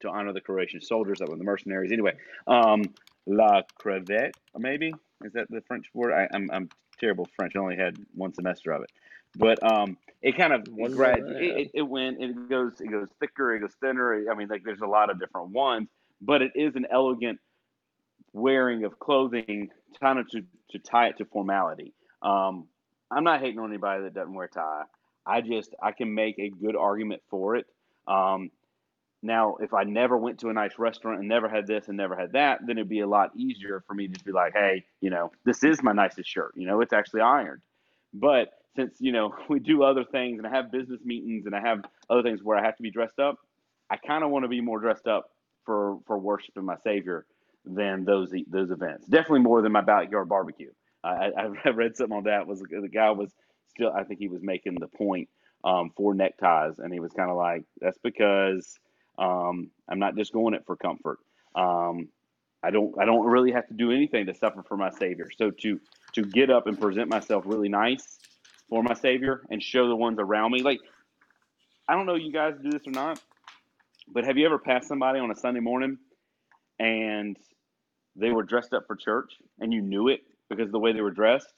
to honor the Croatian soldiers that were the mercenaries. Anyway, um, la crevette, maybe is that the French word? I, I'm I'm terrible French. I only had one semester of it, but um, it kind of One grad, it, it, went it goes it goes thicker, it goes thinner. I mean, like there's a lot of different ones, but it is an elegant wearing of clothing, kind of to to tie it to formality. Um, I'm not hating on anybody that doesn't wear a tie. I just I can make a good argument for it. Um, now, if I never went to a nice restaurant and never had this and never had that, then it'd be a lot easier for me to be like, hey, you know, this is my nicest shirt. You know, it's actually ironed. But since you know we do other things and I have business meetings and I have other things where I have to be dressed up, I kind of want to be more dressed up for for worshiping my Savior than those those events. Definitely more than my backyard barbecue. I, I I read something on that. Was the guy was still? I think he was making the point um, for neckties, and he was kind of like, "That's because um, I'm not just going it for comfort. Um, I don't I don't really have to do anything to suffer for my Savior. So to to get up and present myself really nice for my Savior and show the ones around me, like I don't know you guys do this or not, but have you ever passed somebody on a Sunday morning and they were dressed up for church and you knew it because of the way they were dressed?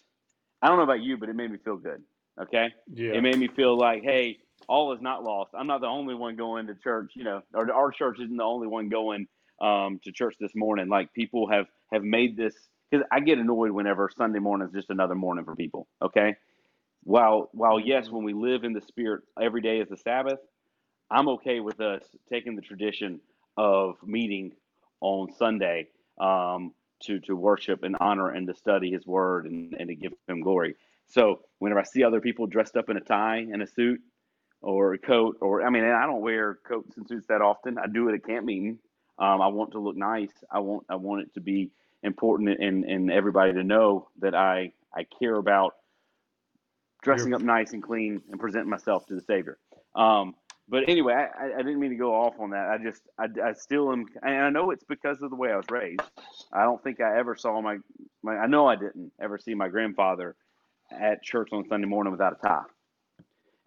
I don't know about you, but it made me feel good. Okay. Yeah. It made me feel like, hey, all is not lost. I'm not the only one going to church, you know, or our church isn't the only one going um, to church this morning. Like people have have made this because I get annoyed whenever Sunday morning is just another morning for people. Okay. While while yes, when we live in the spirit, every day is the Sabbath. I'm okay with us taking the tradition of meeting on Sunday um, to to worship and honor and to study His Word and, and to give Him glory. So whenever I see other people dressed up in a tie and a suit or a coat, or I mean, I don't wear coats and suits that often. I do it at camp meeting. Um, I want to look nice. I want I want it to be important and and everybody to know that I I care about dressing up nice and clean and presenting myself to the Savior. Um, but anyway, I, I- I didn't mean to go off on that. I just, I, I still am, and I know it's because of the way I was raised. I don't think I ever saw my, my, I know I didn't ever see my grandfather at church on Sunday morning without a tie.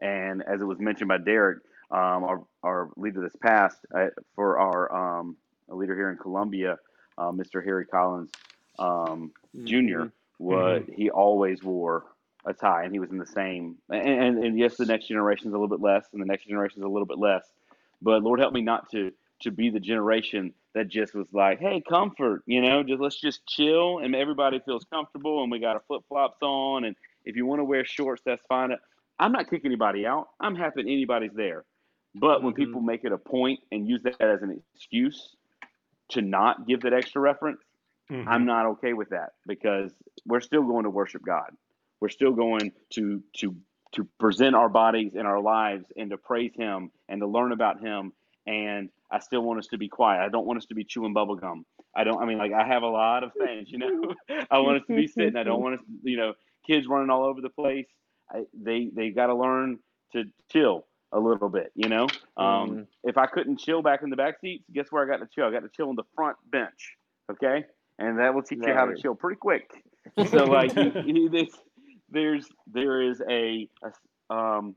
And as it was mentioned by Derek, um, our, our leader this past uh, for our um, leader here in Columbia, uh, Mr. Harry Collins um, junior was he always wore a tie and he was in the same and, and, and yes the next generation is a little bit less and the next generation is a little bit less but lord help me not to to be the generation that just was like hey comfort you know just let's just chill and everybody feels comfortable and we got our flip-flops on and if you want to wear shorts that's fine i'm not kicking anybody out i'm happy anybody's there but when Mhm. people make it a point and use that as an excuse to not give that extra reference Mhm. I'm not okay with that because we're still going to worship God. We're still going to to to present our bodies and our lives and to praise Him and to learn about Him. And I still want us to be quiet. I don't want us to be chewing bubble gum. I don't. I mean, like I have a lot of things, you know. I want us to be sitting. I don't want us, you know, kids running all over the place. I, they they got to learn to chill a little bit, you know. Um, Mhm. If I couldn't chill back in the back seats, guess where I got to chill? I got to chill on the front bench. Okay, and that will teach you how to chill pretty quick. So like, you, you, there's, there's there is a, a um,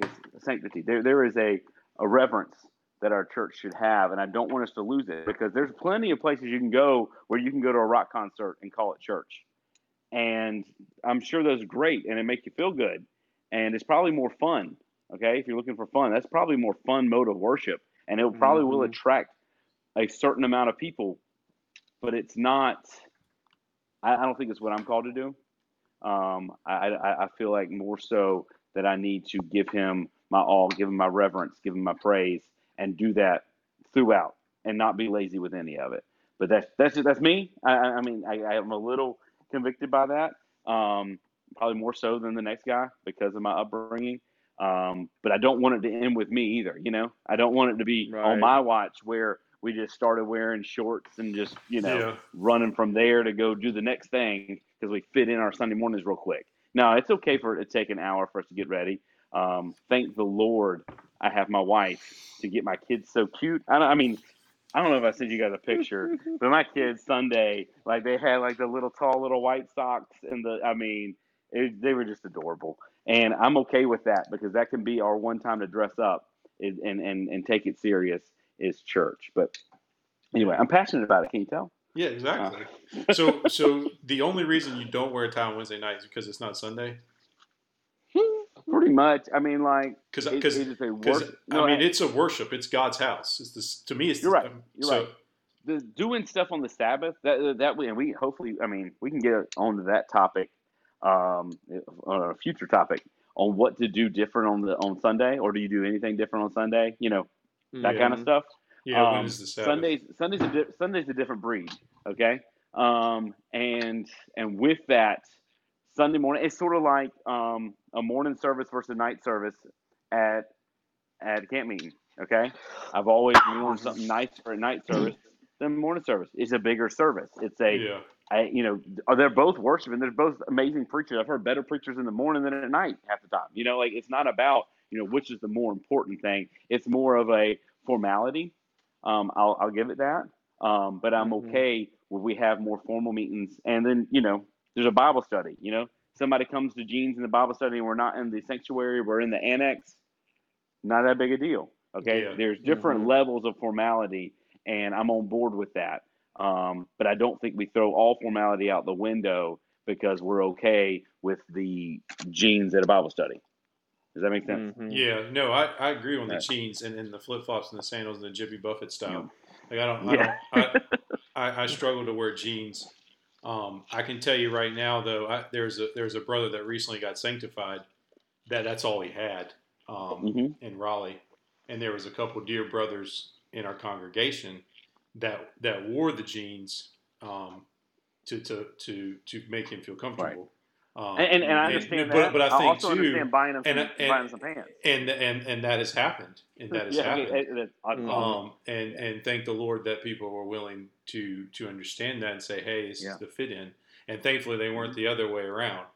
a sanctity. There there is a a reverence that our church should have, and I don't want us to lose it because there's plenty of places you can go where you can go to a rock concert and call it church, and I'm sure those are great and it make you feel good, and it's probably more fun. Okay, if you're looking for fun, that's probably more fun mode of worship, and it probably will Mhm. attract a certain amount of people, but it's not. I, I don't think it's what I'm called to do. Um, I, I, I feel like more so that I need to give him my all, give him my reverence, give him my praise, and do that throughout, and not be lazy with any of it. But that's that's that's me. I, I mean, I, I am a little convicted by that, um, probably more so than the next guy because of my upbringing. Um, but I don't want it to end with me either. You know, I don't want it to be on my watch where we just started wearing shorts and just you know Yeah. running from there to go do the next thing because we fit in our Sunday mornings real quick. Now it's okay for it to take an hour for us to get ready. Um, thank the Lord, I have my wife to get my kids so cute. I, I mean, I don't know if I sent you guys a picture, but my kids Sunday, like they had like the little tall little white socks and the, I mean, it, they were just adorable. And I'm okay with that because that can be our one time to dress up and, and, and, and take it serious is church. But anyway, I'm passionate about it. Can you tell? Yeah, exactly. Uh. so, so the only reason you don't wear a tie on Wednesday night is because it's not Sunday. Pretty much. I mean, like, Because, because, it work. I mean, it's a worship. It's God's house. It's this to me. It's You're right. um, You're so, right. the doing stuff on the Sabbath that that way, and we hopefully, I mean, we can get onto that topic um, on a future topic on what to do different on the on Sunday, or do you do anything different on Sunday? You know that Mm-hmm. kind of stuff. Yeah, Um, is the Sundays Sundays a di- Sundays a different breed. Okay, um, and and with that Sunday morning, it's sort of like um, a morning service versus a night service at at camp meeting. Okay, I've always worn something nice for a night service than morning service. It's a bigger service. It's a yeah, I, you know, are they're both worshiping. They're both amazing preachers. I've heard better preachers in the morning than at night half the time. You know, like it's not about you know which is the more important thing. It's more of a formality. Um, I'll I'll give it that. Um, but I'm Mhm. okay when we have more formal meetings, and then you know, there's a Bible study. You know, somebody comes to Jeans in the Bible study, and we're not in the sanctuary. We're in the annex. Not that big a deal. Okay, Yeah. there's different Mhm. levels of formality, and I'm on board with that. Um, but I don't think we throw all formality out the window because we're okay with the jeans at a Bible study. Does that make sense? Mhm. yeah. No, I, I agree on the Right. jeans and, and the flip flops and the sandals and the Jimmy Buffett style. Yeah. Like I don't, I, Yeah. don't I, I, I struggle to wear jeans. Um, I can tell you right now, though, I, there's a there's a brother that recently got sanctified. That that's all he had um, hmm in Raleigh, and there was a couple dear brothers in our congregation that that wore the jeans um, to, to to to make him feel comfortable. Um, And, and, and I understand but, that. but I think also too, understand buying them some, and- and- buying them some pants. and and and that has happened, and that has yeah, happened. it- it- it- Mhm. Um, and and thank the Lord that people were willing to to understand that and say, hey, this Yeah. is the fit in. And thankfully, they weren't the other way around.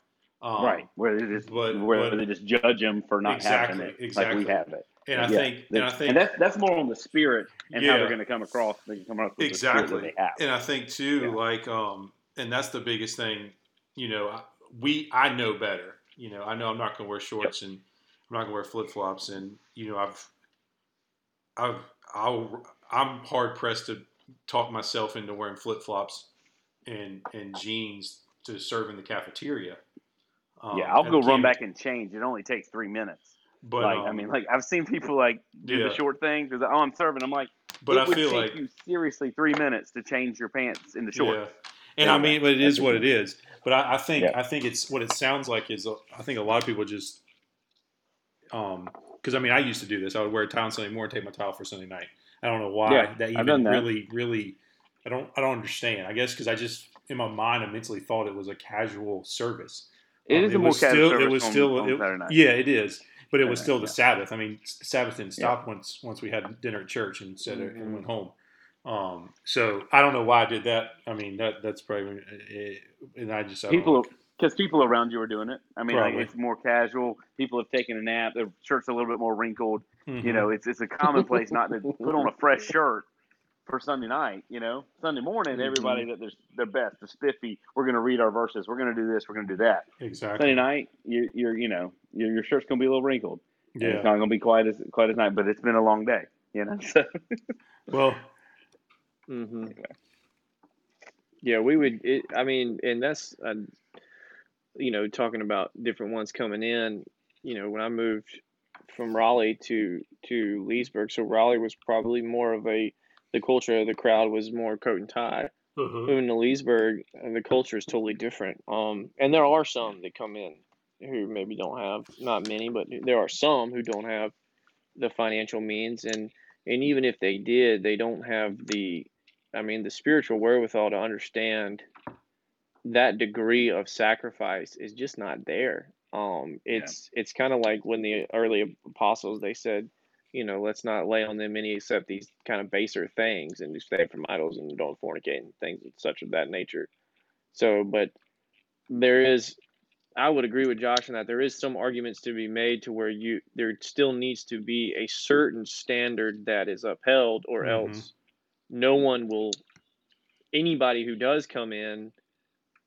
Um, right, where they just but- where but- they just judge them for not having Exactly, it exactly. like we have it. And I Yeah, think, and I think, that's that's more on the spirit and how they're going to come across. They can come across exactly. spirit that they have. And I think too, like, um, and that's the biggest thing. You know, I- we I know better. You know, I know I'm not going to wear shorts and I'm not going to wear flip flops. And you know, I've, I've, I'll, I'm hard pressed to talk myself into wearing flip flops and and jeans to serve in the cafeteria. Um, yeah, I'll go run back and change. It only takes three minutes. But like I um, mean, like I've seen people like do Yeah. the short thing because oh I'm serving. I'm like, but it I would feel take like you seriously three minutes to change your pants into shorts. Yeah. And I mean, but it is what it is. But I, I think Yeah. I think it's what it sounds like is uh, I think a lot of people just um because I mean I used to do this. I would wear a tie on Sunday morning, take my towel for Sunday night. I don't know why Yeah, that even that. really really I don't I don't understand. I guess because I just in my mind I mentally thought it was a casual service. It Um, is a more casual still, service It was on, still on it- yeah, it is. But it was still the yeah. Sabbath. I mean, Sabbath didn't stop once once we had dinner at church and said it Mm-hmm. and went home. Um, so I don't know why I did that. I mean, that that's probably uh, and I just I People, because people around you are doing it. I mean, like, it's more casual. People have taken a nap. Their shirt's a little bit more wrinkled. You Mhm. know, it's it's a commonplace not to put on a fresh shirt for Sunday night. You know, Sunday morning, Mhm. everybody that there's their best, the spiffy. We're going to read our verses. We're going to do this. We're going to do that. exactly. Sunday night, you, you're you know your, your shirt's going to be a little wrinkled. Yeah. it's not going to be quite as quite as nice, but it's been a long day. You know, so Well, hmm Yeah, we would. It, I mean, and that's, uh, you know, talking about different ones coming in. You know, when I moved from Raleigh to to Leesburg, so Raleigh was probably more of a the culture of the crowd was more coat and tie. uh-huh. Moving to Leesburg, uh, the culture is totally different. Um, and there are some that come in who maybe don't have not many, but there are some who don't have the financial means, and and even if they did, they don't have the, I mean, the spiritual wherewithal to understand that degree of sacrifice is just not there. Um, it's it's kind of like when the early apostles they said, you know, let's not lay on them any except these kind of baser things and just stay from idols and don't fornicate and things of such of that nature. So, but there is, I would agree with Josh in that there is some arguments to be made to where you there still needs to be a certain standard that is upheld, or Mhm. else no one will anybody who does come in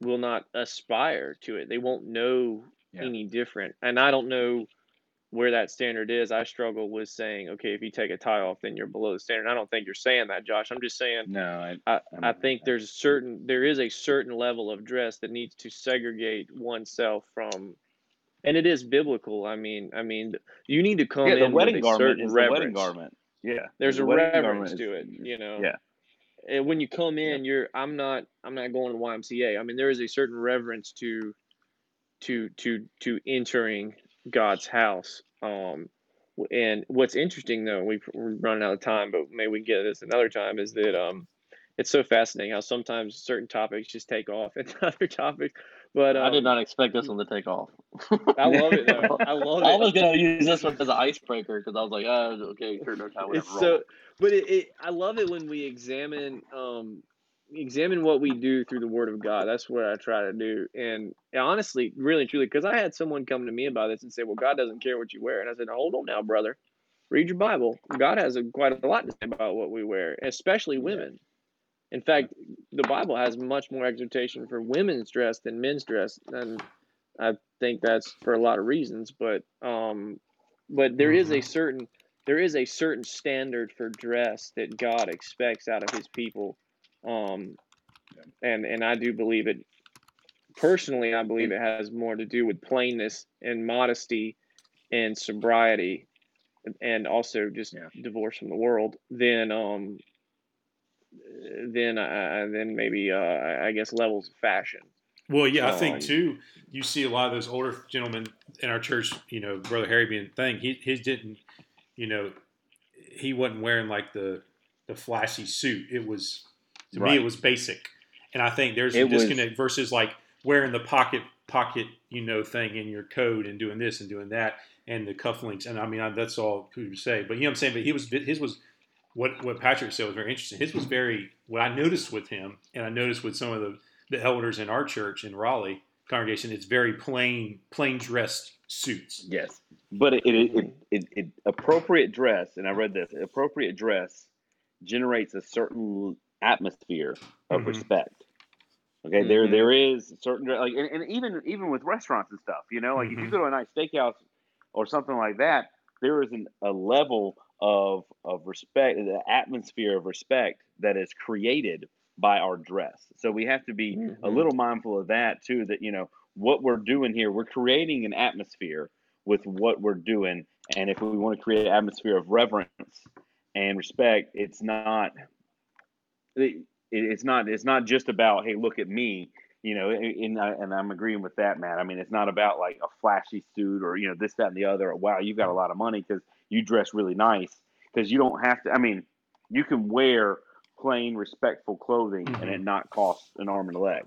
will not aspire to it. They won't know Yeah. any different. And I don't know where that standard is. I struggle with saying, okay, if you take a tie off, then you're below the standard. I don't think you're saying that, Josh. I'm just saying No, I, I, I think there's certain there is a certain level of dress that needs to segregate oneself from and it is biblical. I mean I mean you need to come yeah, the in wedding with a garment certain is reverence. the wedding garment. Yeah, There's the a reverence to it, you know. Yeah, And when you come in, you're I'm not I'm not going to the YMCA. I mean there is a certain reverence to to to to entering God's house. Um and what's interesting though, we've, we're running out of time, but maybe we get this another time, is that um it's so fascinating how sometimes certain topics just take off and other topics. But um, I did not expect this one to take off. I love it though. I love it. I was gonna use this one as an icebreaker because I was like, oh, okay, sure, no time, whatever. it's so but it, it i love it when we examine um examine what we do through the word of god that's what i try to do and honestly really truly because i had someone come to me about this and say well god doesn't care what you wear and i said hold on now brother read your bible god has a, quite a lot to say about what we wear especially women in fact the bible has much more exhortation for women's dress than men's dress and i think that's for a lot of reasons but um but there is a certain there is a certain standard for dress that God expects out of his people. Um, and, and I do believe it personally, I believe it has more to do with plainness and modesty and sobriety and also just Yeah. divorce from the world than, um, then, uh, then maybe, uh, I guess levels of fashion. Well, yeah, I Um, think too. You see a lot of those older gentlemen in our church. You know, brother Harry being thing. He his didn't. You know, he wasn't wearing like the the flashy suit. It was to me it was basic, and I think there's a It was- disconnect versus like wearing the pocket pocket you know thing in your coat and doing this and doing that and the cufflinks. And I mean I, that's all who to say. But you know what I'm saying. But he was his was what what Patrick said was very interesting. His was very what I noticed with him, and I noticed with some of the the elders in our church in Raleigh congregation. It's very plain plain dressed suits. Yes, but it it, it, it it appropriate dress, and I read this. Appropriate dress generates a certain atmosphere of Mhm. respect. Okay, there Mhm. there is certain like, and, and even even with restaurants and stuff, you know, like if you Mhm. go to a nice steakhouse or something like that, there is an, a level of of respect, the atmosphere of respect that is created by our dress. So we have to be a Mhm. little mindful of that too. That you know what we're doing here, we're creating an atmosphere with what we're doing, and if we want to create an atmosphere of reverence and respect, it's not. it- It's not. It's not just about hey, look at me. You know, and, I, and I'm agreeing with that, Matt. I mean, it's not about like a flashy suit or you know this, that, and the other. Or, wow, you've got a lot of money because you dress really nice. Because you don't have to. I mean, you can wear plain, respectful clothing and it not cost an arm and a leg.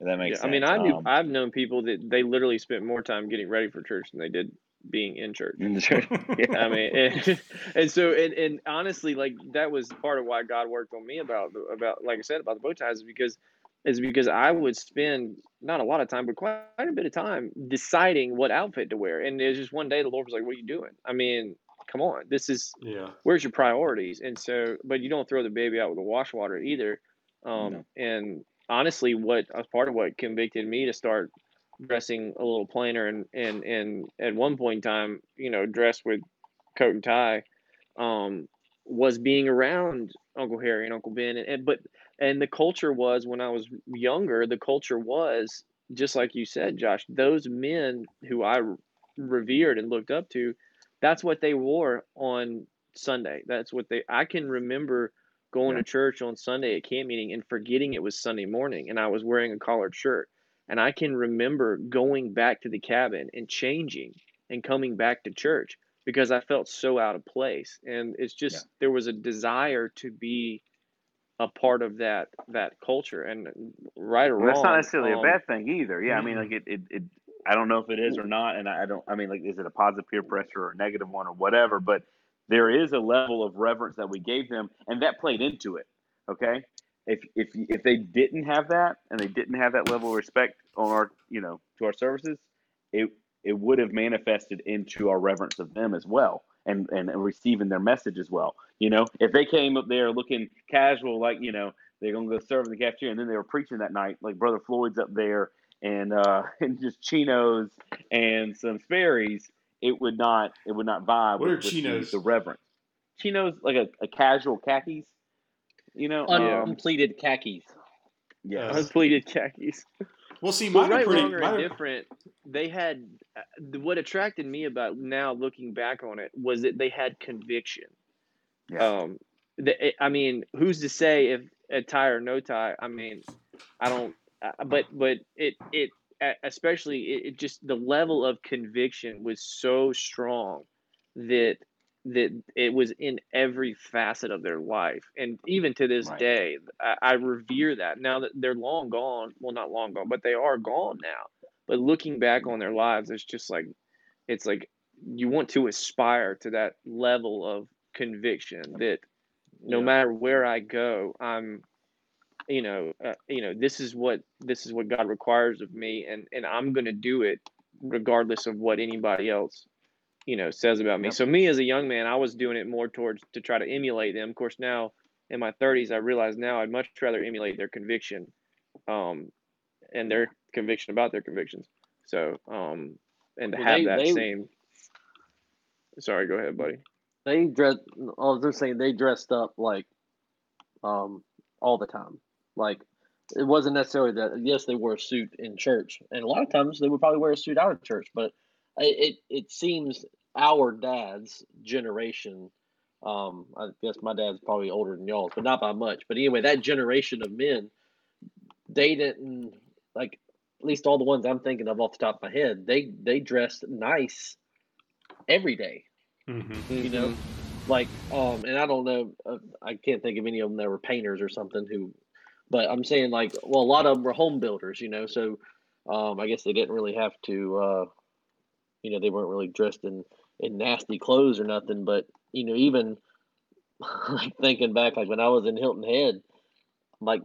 If that makes Yeah, sense. I mean, I knew Um, I've known people that they literally spent more time getting ready for church than they did being in church. yeah. I mean, and, and so and, and honestly, like that was part of why God worked on me about about like I said about the bow ties is because is because I would spend not a lot of time, but quite a bit of time deciding what outfit to wear. And it was just one day the Lord was like, "What are you doing?" I mean, come on, this is Yeah. where's your priorities? And so, but you don't throw the baby out with the wash water either. Um, No. And honestly, what was part of what convicted me to start dressing a little plainer and and and at one point in time, you know, dressed with coat and tie, um, was being around Uncle Harry and Uncle Ben, and, and but and the culture was when I was younger, the culture was just like you said, Josh. Those men who I revered and looked up to, that's what they wore on Sunday. That's what they. I can remember going Yeah. to church on Sunday at camp meeting and forgetting it was Sunday morning, and I was wearing a collared shirt. And I can remember going back to the cabin and changing and coming back to church because I felt so out of place. And it's just there was a desire to be a part of that that culture. And right or Well, wrong, that's not necessarily um, a bad thing either. Yeah, I mean, Mhm. like it, it, it, I don't know if it is or not, and I don't. I mean, like, is it a positive peer pressure or a negative one or whatever? But there is a level of reverence that we gave them, and that played into it. Okay, if if if they didn't have that, and they didn't have that level of respect on our, you know, to our services, it it would have manifested into our reverence of them as well. and, and receiving their message as well. You know, if they came up there looking casual, like you know they're gonna go serve in the cafeteria, and then they were preaching that night, like Brother Floyd's up there and uh, and just chinos and some Sperry's, it would not it would not vibe. What with, are with the- chinos? The, reverence. Chinos like a, a casual khakis. You know, um, khakis. yeah. Uh, Unpleated khakis. Well, see, But mine are right, pretty. wrong, or mine are- indifferent, they had uh, what attracted me about now looking back on it was that they had conviction. Yeah. Um, the, I mean, who's to say if a tie or no tie? I mean, I don't. Uh, but but it it especially it, it just the level of conviction was so strong that that it was in every facet of their life. And even to this Right. day I, I revere that. Now that they're long gone well not long gone but they are gone now. But looking back on their lives it's just like it's like you want to aspire to that level of conviction that no Yeah. matter where i go i'm you know uh, you know this is what this is what god requires of me and and i'm going to do it regardless of what anybody else you know says about me Yep. so me as a young man i was doing it more towards to try to emulate them of course now in my 30s i realize now i'd much rather emulate their conviction um and their conviction about their convictions so um and to Well, have they- that they- same sorry go ahead buddy They dress. I was just saying they dressed up like, um, all the time. Like, it wasn't necessarily that. Yes, they wore a suit in church, and a lot of times they would probably wear a suit out of church. But it it, it seems our dad's generation. Um, I guess my dad's probably older than y'all, but not by much. But anyway, that generation of men, they didn't like. At least all the ones I'm thinking of off the top of my head, they they dressed nice every day Mhm. you know like um and i don't know uh, i can't think of any of them that were painters or something who but i'm saying like well a lot of them were home builders you know so um i guess they didn't really have to uh you know they weren't really dressed in in nasty clothes or nothing. But you know even like thinking back like when i was in hilton head like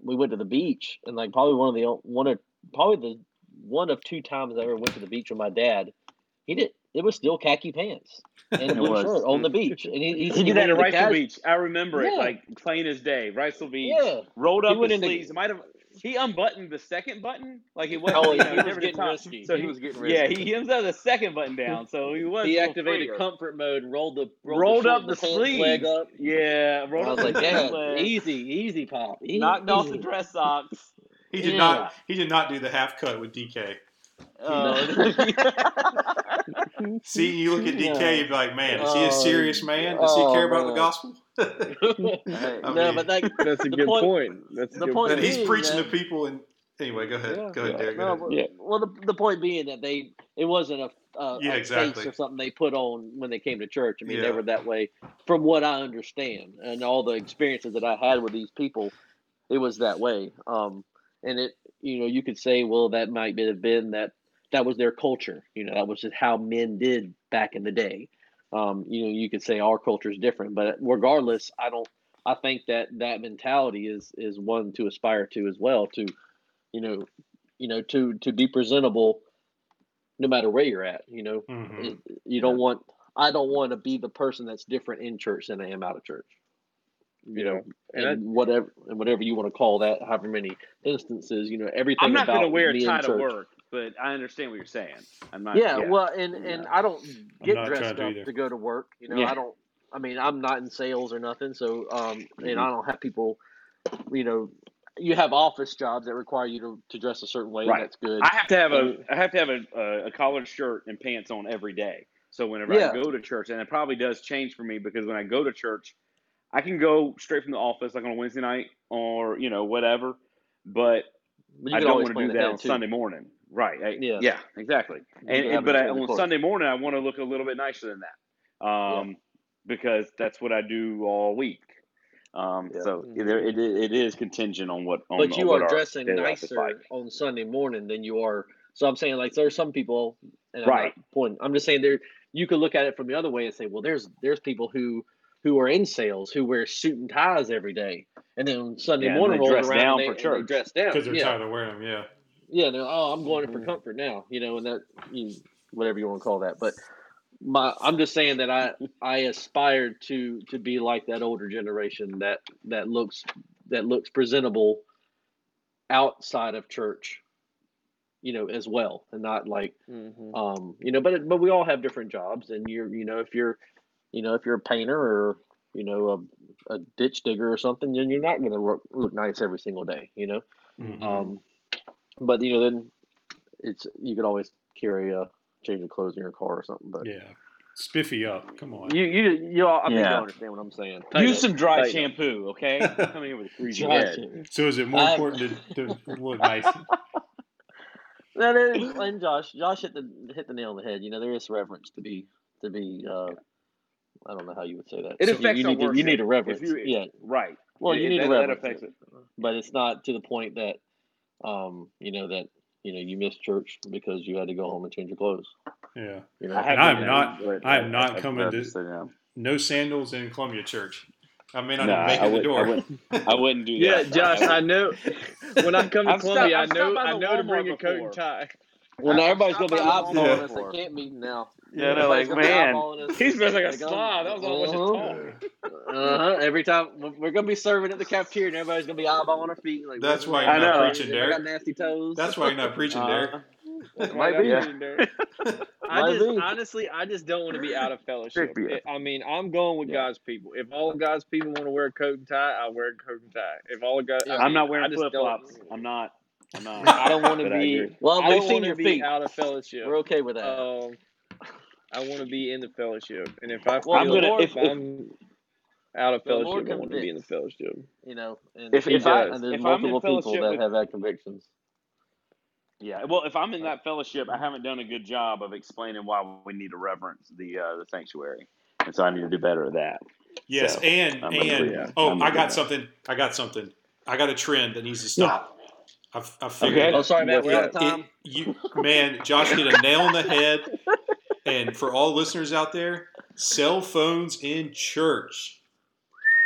we went to the beach and like probably one of the one of probably the one of two times i ever went to the beach with my dad he did it was still khaki pants and a blue was. shirt on the beach and he, he, He did that at into Riceville cas- Beach. I remember it like plain as day. Riceville Beach. yeah Rolled up went his into- sleeves. Might have he unbuttoned the second button? Like it was. oh you he was getting the risky So he, he, was getting risky yeah, he he himself the second button down, so he was. he activated freer. comfort mode and rolled the rolled, rolled the up short- the, pants leg sleeves. up Yeah, I rolled was up like, the "Dad, leg, easy, easy, pop, easy, knocked off the dress socks. He did Yeah. not. He did not do the half cut with DK. Uh, See, you look at DK, No. you'd be like, man, is he a Oh, serious man? Does he oh, care about the gospel? Hey, I no, mean- but like that's a good point- point, that's the good point and he's being preaching that- to people. And anyway, go ahead. Yeah. Go ahead, Derek. Go No, ahead. but- Yeah. well, the, the point being that they it wasn't a, a, Yeah, a exactly. face or something they put on when they came to church. I mean, they were that way, from what I understand, and all the experiences that I had with these people, it was that way. Um, and it, you know, you could say, well, that might have been that that was their culture. You know, that was just how men did back in the day. Um, you know, you could say our culture is different, but regardless, I don't. I think that that mentality is is one to aspire to as well. To, you know, you know, to to be presentable, no matter where you're at. You know, Mhm. It- you don't want. I don't want to be the person that's different in church than I am out of church. You know, and and whatever and whatever you want to call that, however many instances, you know, everything. I'm not about going to wear a tie to church. work, but I understand what you're saying. I'm not. Yeah, well, and and I don't get dressed trying to up either. to go to work. You know, Yeah. I don't. I mean, I'm not in sales or nothing, so um, and I don't have people. You know, you have office jobs that require you to, to dress a certain way. Right. And that's good. I have to have a Um, I have to have a, a, a collared shirt and pants on every day. So whenever Yeah. I go to church, and it probably does change for me because when I go to church, I can go straight from the office like on a Wednesday night or you know whatever, but but I don't want to do that ahead, on too. Sunday morning. Right. I- Yeah. yeah. Exactly. And, can and but I, on close. Sunday morning, I want to look a little bit nicer than that, um, because that's what I do all week. Um, Yeah. So Mhm. there, it, it is contingent on what. On, but you what are dressing daily life is nicer like. on Sunday morning than you are. So I'm saying like there's some people, and I'm Right. not pointing. I'm just saying there. You could look at it from the other way and say, well, there's there's people who who are in sales who wear suit and ties every day, and then on Sunday Yeah, and morning they rolls dress around down and they, for church. dress down Because they're yeah. tired of wearing them. Yeah. Yeah, they're, oh, I'm going in for Mhm. comfort now, you know, and that you, whatever you want to call that. But my I'm just saying that I I aspired to to be like that older generation that that looks that looks presentable outside of church, you know, as well, and not like Mhm. um you know, but but we all have different jobs, and you're you know if you're you know if you're a painter or you know a, a ditch digger or something, then you're not going to look, look nice every single day, you know. Mhm. Um, but you know, then it's you could always carry a change of clothes in your car or something. But yeah, spiffy up. Come on. you you you all, I think Yeah. you understand what I'm saying. Use some dry Tighten up. shampoo, okay? Come here with a greasy Dry head. shampoo. So is it more I'm- important to, to look nice? That is, and Josh, Josh hit the hit the nail on the head. You know, there is reverence to be to be. Uh, I don't know how you would say that. It You- affects you, our need to, you need a If reverence. you- yeah. Right. Well, It- you need that, a that reverence, affects it. but it's not to the point that, um, you know that you know you missed church because you had to go home and change your clothes. Yeah. You know, I have I'm not- there, I am not I- coming I to- just no. No sandals in Columbia Church. I may not No, even make I it the would- door. I wouldn't, I wouldn't do that. Yeah. Josh, I know. When I come to I've stopped- Columbia, I've I know stopped I know to bring a coat before. and tie. Well, now everybody's gonna be stopped by the eyeballing Walmart us before. at camp meeting now. Yeah, they're like, man, He's dressed like a slob. That was all much Uh-huh. Uh huh. Every time we're gonna be serving at the cafeteria, and everybody's gonna be eyeballing our feet. Like, That's what's why the you're matter? not preaching, They got nasty toes. That's why you're not preaching, Derek. Uh, That's Might why I be. got you there. I just honestly, I just don't want to be out of fellowship. I I mean, I'm going with Yeah. God's people. If all of God's people want to wear a coat and tie, I wear a coat and tie. If all of God, I Yeah. I'm mean, not wearing flip flops. I'm not. I'm not. I don't want to be. Well, I we've don't seen want to your be feet. out of fellowship. We're okay with that. Um, I want to be in the fellowship, and if I feel Well, I'm gonna- if- if I'm out of The Lord fellowship, I want to be in the fellowship. you know, and, If- if I- and there's if I'm in multiple people fellowship that with- have had convictions. Yeah. Well, if I'm in that fellowship, I haven't done a good job of explaining why we need to reverence the uh, the sanctuary, and so I need to do better at that. Yes, So, and I'm and do that. oh, I'm I gonna do got that. something. I got something. I got a trend that needs to stop. I've, I've figured Okay. Oh, out. sorry, Matt. We're out of It- you man, Josh hit a nail on the head. And for all listeners out there, cell phones in church.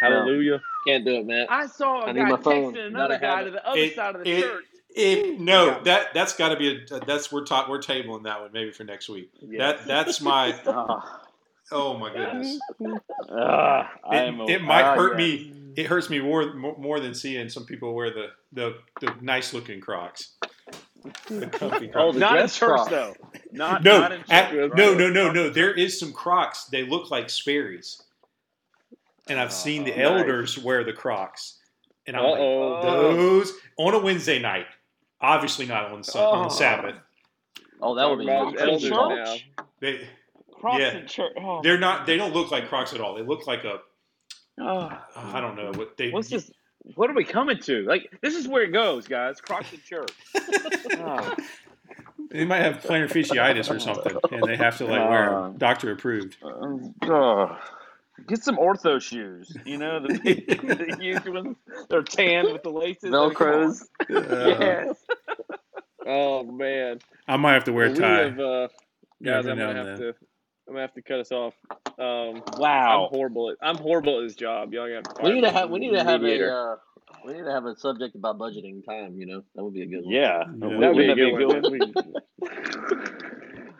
Hallelujah. Can't do it, man. I saw a I guy texting another guy to the other It- side of the it- church. It, no, Yeah. that that's got to be a that's we're ta- we're tabling that one maybe for next week. Yeah. That that's my Ah, oh my goodness. I It, am a- it might ah, hurt yeah. me. It hurts me more more more than seeing some people wear the the, the nice looking Crocs. The comfy Oh, Crocs. the Not in church Crocs. though. Not no, not at- no, no, no, no. There is some Crocs. They look like Sperry's, and I've seen the Oh, nice. elders wear the Crocs, and I'm Uh-oh. those on a Wednesday night. Obviously not on Sun- on Oh. Sabbath. Oh, that would be Talking about Crocs in elders church? now. They Crocs Yeah. in church. Oh, they're not. They don't look like Crocs at all. They look like a oh. I don't know what they. What's this? What are we coming to? Like this is where it goes, guys. Crocs in church. Oh. They might have plantar fasciitis or something, and they have to like wear Uh. doctor approved. Oh. Get some ortho shoes. You know the, the used ones. They're tan with the laces. Velcros. Uh, Yes. Oh man. I might have to wear a Well, we tie. have, uh, guys, I'm gonna have then. to. I'm gonna have to cut us off. Um, I'm Wow. horrible. At, I'm horrible at this job. Y'all got. to We need to have. We need to have a. Uh, we need to have a subject about budgeting time. You know, that would be a good one. Yeah. Yeah. That'd be a Wouldn't good that one.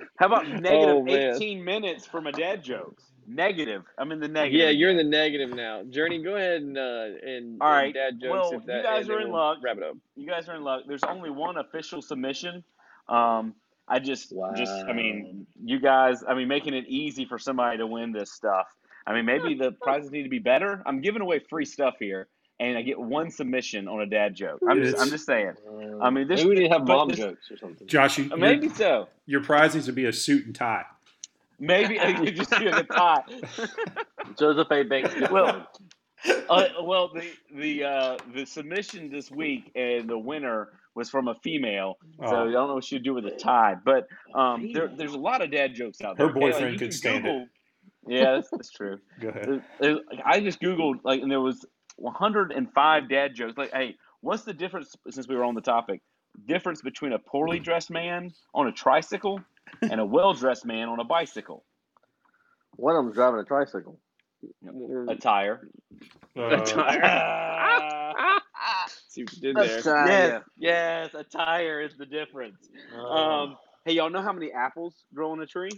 How about negative Oh, 18 minutes for my dad jokes? Negative. I'm in the negative. Yeah, you're in the negative now. Journey, go ahead and uh, and, All right. and dad jokes Well, if you guys are in we'll luck. Wrap it up. you guys are in luck. There's only one official submission. Um, I just, just, I mean, you guys, I mean, making it easy for somebody to win this stuff. I mean, maybe the prizes need to be better. I'm giving away free stuff here, and I get one submission on a dad joke. I'm just, I'm just saying. I mean, this- maybe we need to have mom this- jokes or something. Josh, you, your, Maybe so. your prize needs to be a suit and tie. Maybe I could just do a tie. Joseph A. Banks. Well, uh, well, the the uh, the submission this week and the winner was from a female, so Oh. I don't know what she'd do with a tie. But um, there, there's a lot of dad jokes out Her there. okay? Like, boyfriend you could can stand it. Yeah, that's, that's true. Go ahead. There- there- I just googled like, and there was 105 dad jokes. Like, hey, what's the difference? Since we were on the topic, difference between a poorly dressed man on a tricycle and a well dressed man on a bicycle? One of them's driving a tricycle. A tire. Uh, See what you did there. time, yes, yes, a tire is the difference. yeah. Um, hey, y'all know how many apples grow on a tree?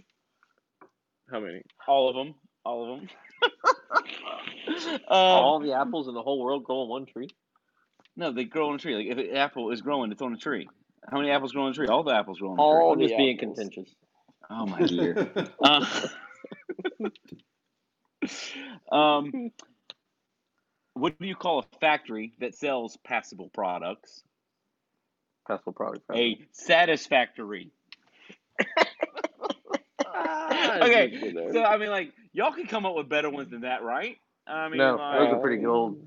How many? All of them. All of them. um, All the apples in the whole world grow on one tree. no, they grow on a tree. Like if an apple is growing, it's on a tree. How many apples grow on a tree? All the apples grow on a tree. All I'm the just being apples. contentious. Oh my dear. Uh, um, what do you call a factory that sells passable products? Passable product. A satisfactory. Ah, Okay, So. I mean, like y'all can come up with better ones than that, right? I mean, No, like, those are pretty gold.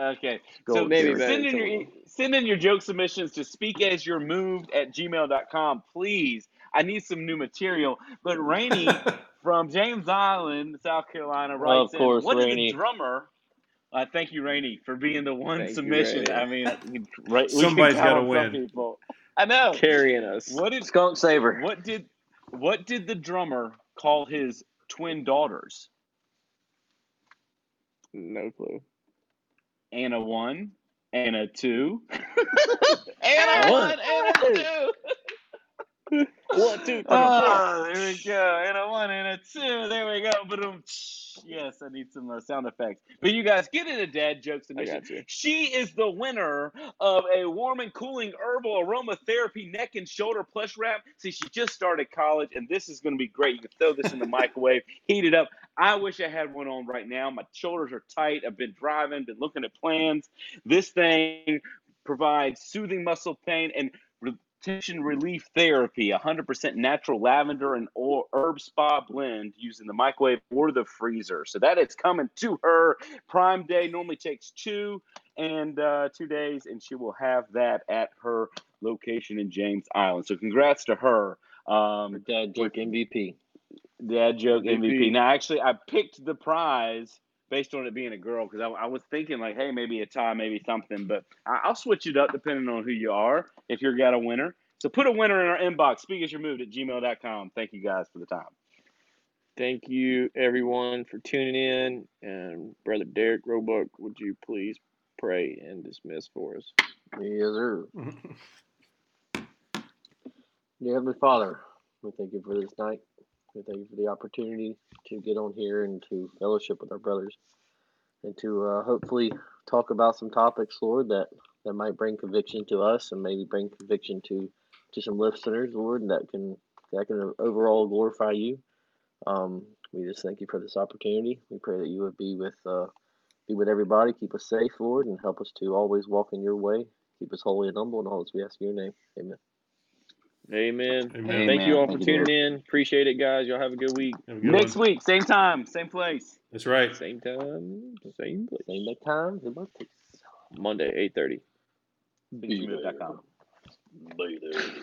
Okay. gold so maybe send in your some send in your joke submissions to speakasyourmoved at gmail.com, please. I need some new material. But Rainey from James Island, South Carolina, writes Of course, in, what did Rainey. the drummer uh, thank you, Rainey, for being the one Thank submission. Rainey. I mean, we- right, we can Somebody's count gotta on some win. People. I know. carrying us. What did Skunk Saver. what did what did the drummer call his twin daughters? No clue. and a one, and a two, and a One. one, and a two. One, two, three, Oh, there we go. And a one and a two. There we go. Boom. Yes, I need some uh, sound effects. But you guys get into dad jokes submission. She is the winner of a warm and cooling herbal aromatherapy neck and shoulder plush wrap. See, she just started college, and this is going to be great. You can throw this in the microwave, heat it up. I wish I had one on right now. My shoulders are tight. I've been driving, been looking at plans. This thing provides soothing muscle pain and tension relief therapy, 100% natural lavender and herb spa blend using the microwave or the freezer. So that is coming to her. Prime Day normally takes two and uh, two days, and she will have that at her location in James Island. So congrats to her. Um, Dad joke MVP. Dad joke MVP. MVP. Now, actually, I picked the prize based on it being a girl because I, I was thinking like, hey, maybe a tie, maybe something. But I, I'll switch it up depending on who you are. If you're got a winner, so put a winner in our inbox. Speak as you're moved at gmail.com. Thank you guys for the time. Thank you, everyone, for tuning in. And Brother Derek Roebuck, would you please pray and dismiss for us? Yes, sir. Dear Heavenly Father, we thank you for this night. We thank you for the opportunity to get on here and to fellowship with our brothers and to uh, hopefully talk about some topics, Lord, that, that might bring conviction to us and maybe bring conviction to, to some listeners, Lord, and that can that can overall glorify you. Um, we just thank you for this opportunity. We pray that you would be with uh, be with everybody, keep us safe, Lord, and help us to always walk in your way. Keep us holy and humble, and all this we ask in your name. Amen. Amen. Amen. Thank you all for you, tuning in. Appreciate it, guys. Y'all have a good week. A good Next one. week, same time, same place. That's right. Same time, same place. Same bad time, same place. Monday, 8.30. Speak as you're Be there.